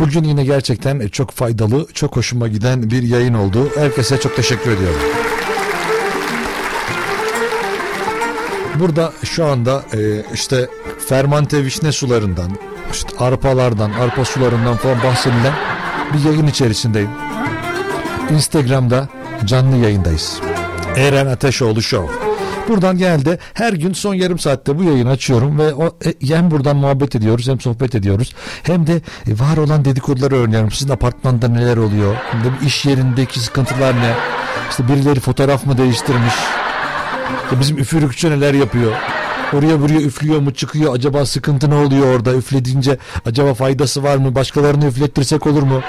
Bugün yine gerçekten çok faydalı, çok hoşuma giden bir yayın oldu. Herkese çok teşekkür ediyorum. Burada şu anda e, işte fermante vişne sularından, işte arpalardan, arpa sularından falan bahsedilen bir yayın içerisindeyim. Instagram'da canlı yayındayız. Eren Ateşoğlu Show. Buradan geldi. Her gün son yarım saatte bu yayını açıyorum ve o, e, hem buradan muhabbet ediyoruz hem sohbet ediyoruz. Hem de e, var olan dedikoduları öğreniyorum. Sizin apartmanda neler oluyor? İş yerindeki sıkıntılar ne? İşte birileri fotoğraf mı değiştirmiş? Bizim üfürükçü neler yapıyor? Oraya buraya üflüyor mu çıkıyor acaba sıkıntı ne oluyor orada üflediğince acaba faydası var mı başkalarını üflettirsek olur mu?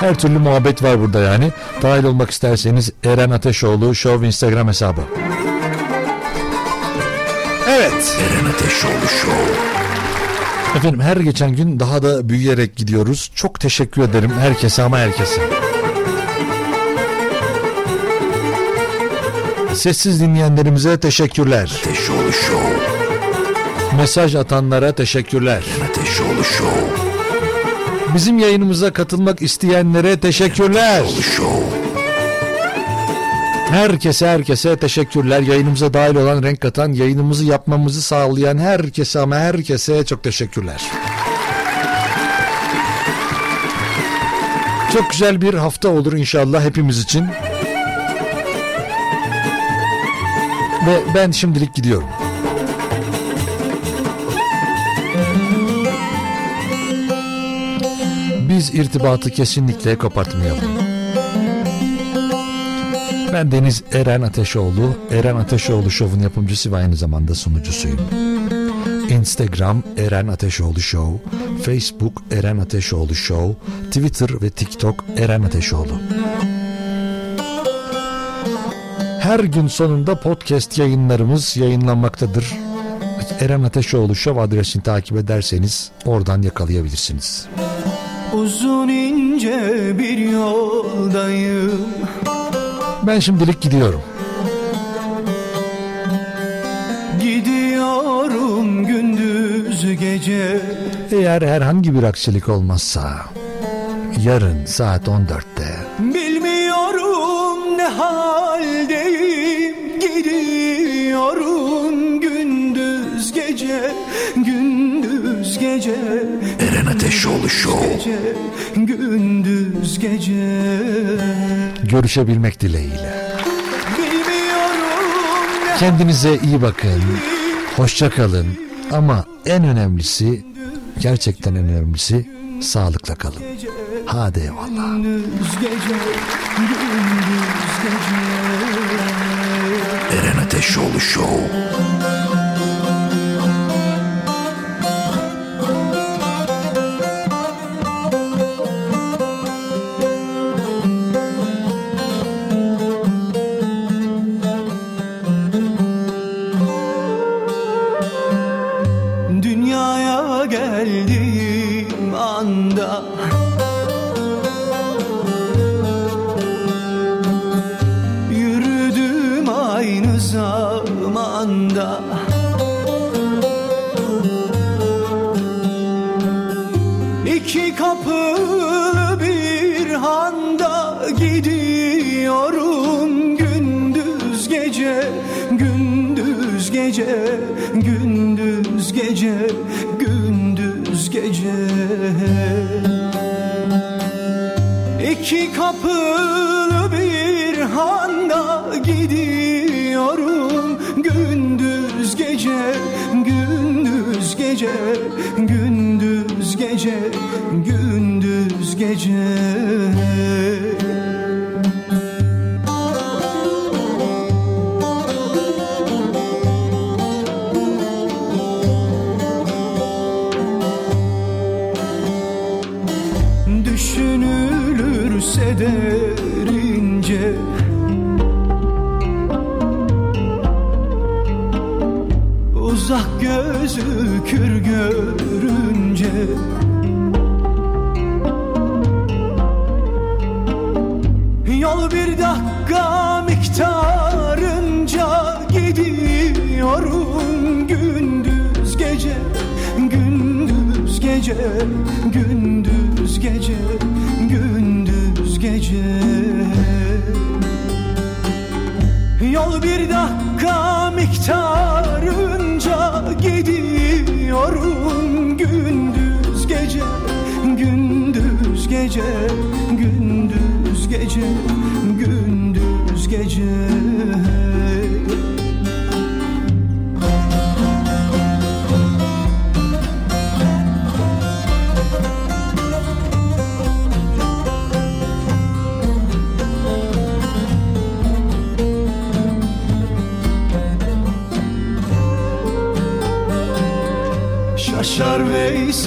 Her türlü muhabbet var burada yani. Dahil olmak isterseniz Eren Ateşoğlu Show Instagram hesabı. Evet. Eren Ateşoğlu Show. Efendim her geçen gün daha da büyüyerek gidiyoruz. Çok teşekkür ederim herkese ama herkese. Sessiz dinleyenlerimize teşekkürler. Ateşoğlu Show. Mesaj atanlara teşekkürler. Ateşoğlu Show. Bizim yayınımıza katılmak isteyenlere teşekkürler. Show. Herkese herkese teşekkürler. Yayınımıza dahil olan, renk katan, yayınımızı yapmamızı sağlayan herkese ama herkese çok teşekkürler. Çok güzel bir hafta olur inşallah hepimiz için. Ve ben şimdilik gidiyorum. Biz irtibatı kesinlikle kopartmayalım. Ben Deniz Eren Ateşoğlu. Eren Ateşoğlu Show'un yapımcısı ve aynı zamanda sunucusuyum. Instagram Eren Ateşoğlu Show, Facebook Eren Ateşoğlu Show, Twitter ve TikTok Eren Ateşoğlu. Her gün sonunda podcast yayınlarımız yayınlanmaktadır. Eren Ateşoğlu Show adresini takip ederseniz oradan yakalayabilirsiniz. Uzun ince bir yoldayım Ben şimdilik gidiyorum. Gidiyorum gündüz gece. Eğer herhangi bir aksilik olmazsa yarın saat 14'te Bilmiyorum ne haldeyim. Gidiyorum gündüz gece. Gündüz gece Eren Ateşoğlu Show. gece Gündüz gece görüşebilmek dileğiyle. Kendinize iyi bakın. Hoşça kalın. Ama en önemlisi gerçekten en önemlisi sağlıkla kalın. Hadi eyvallah. Eren Ateşoğlu Show. Gece gündüz gece. Düşünülürse derince Uzak gözükür görünce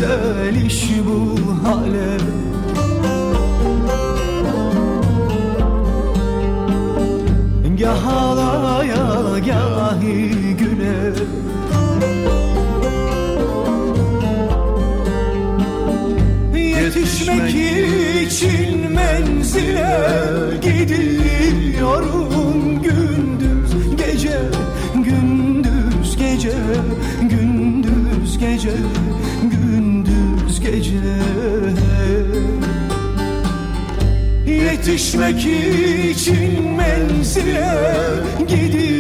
güzel iş bu hale. Gah alaya gahi güne. Yetişmek için menzile gidilir yetişmek için menzile gidiyor.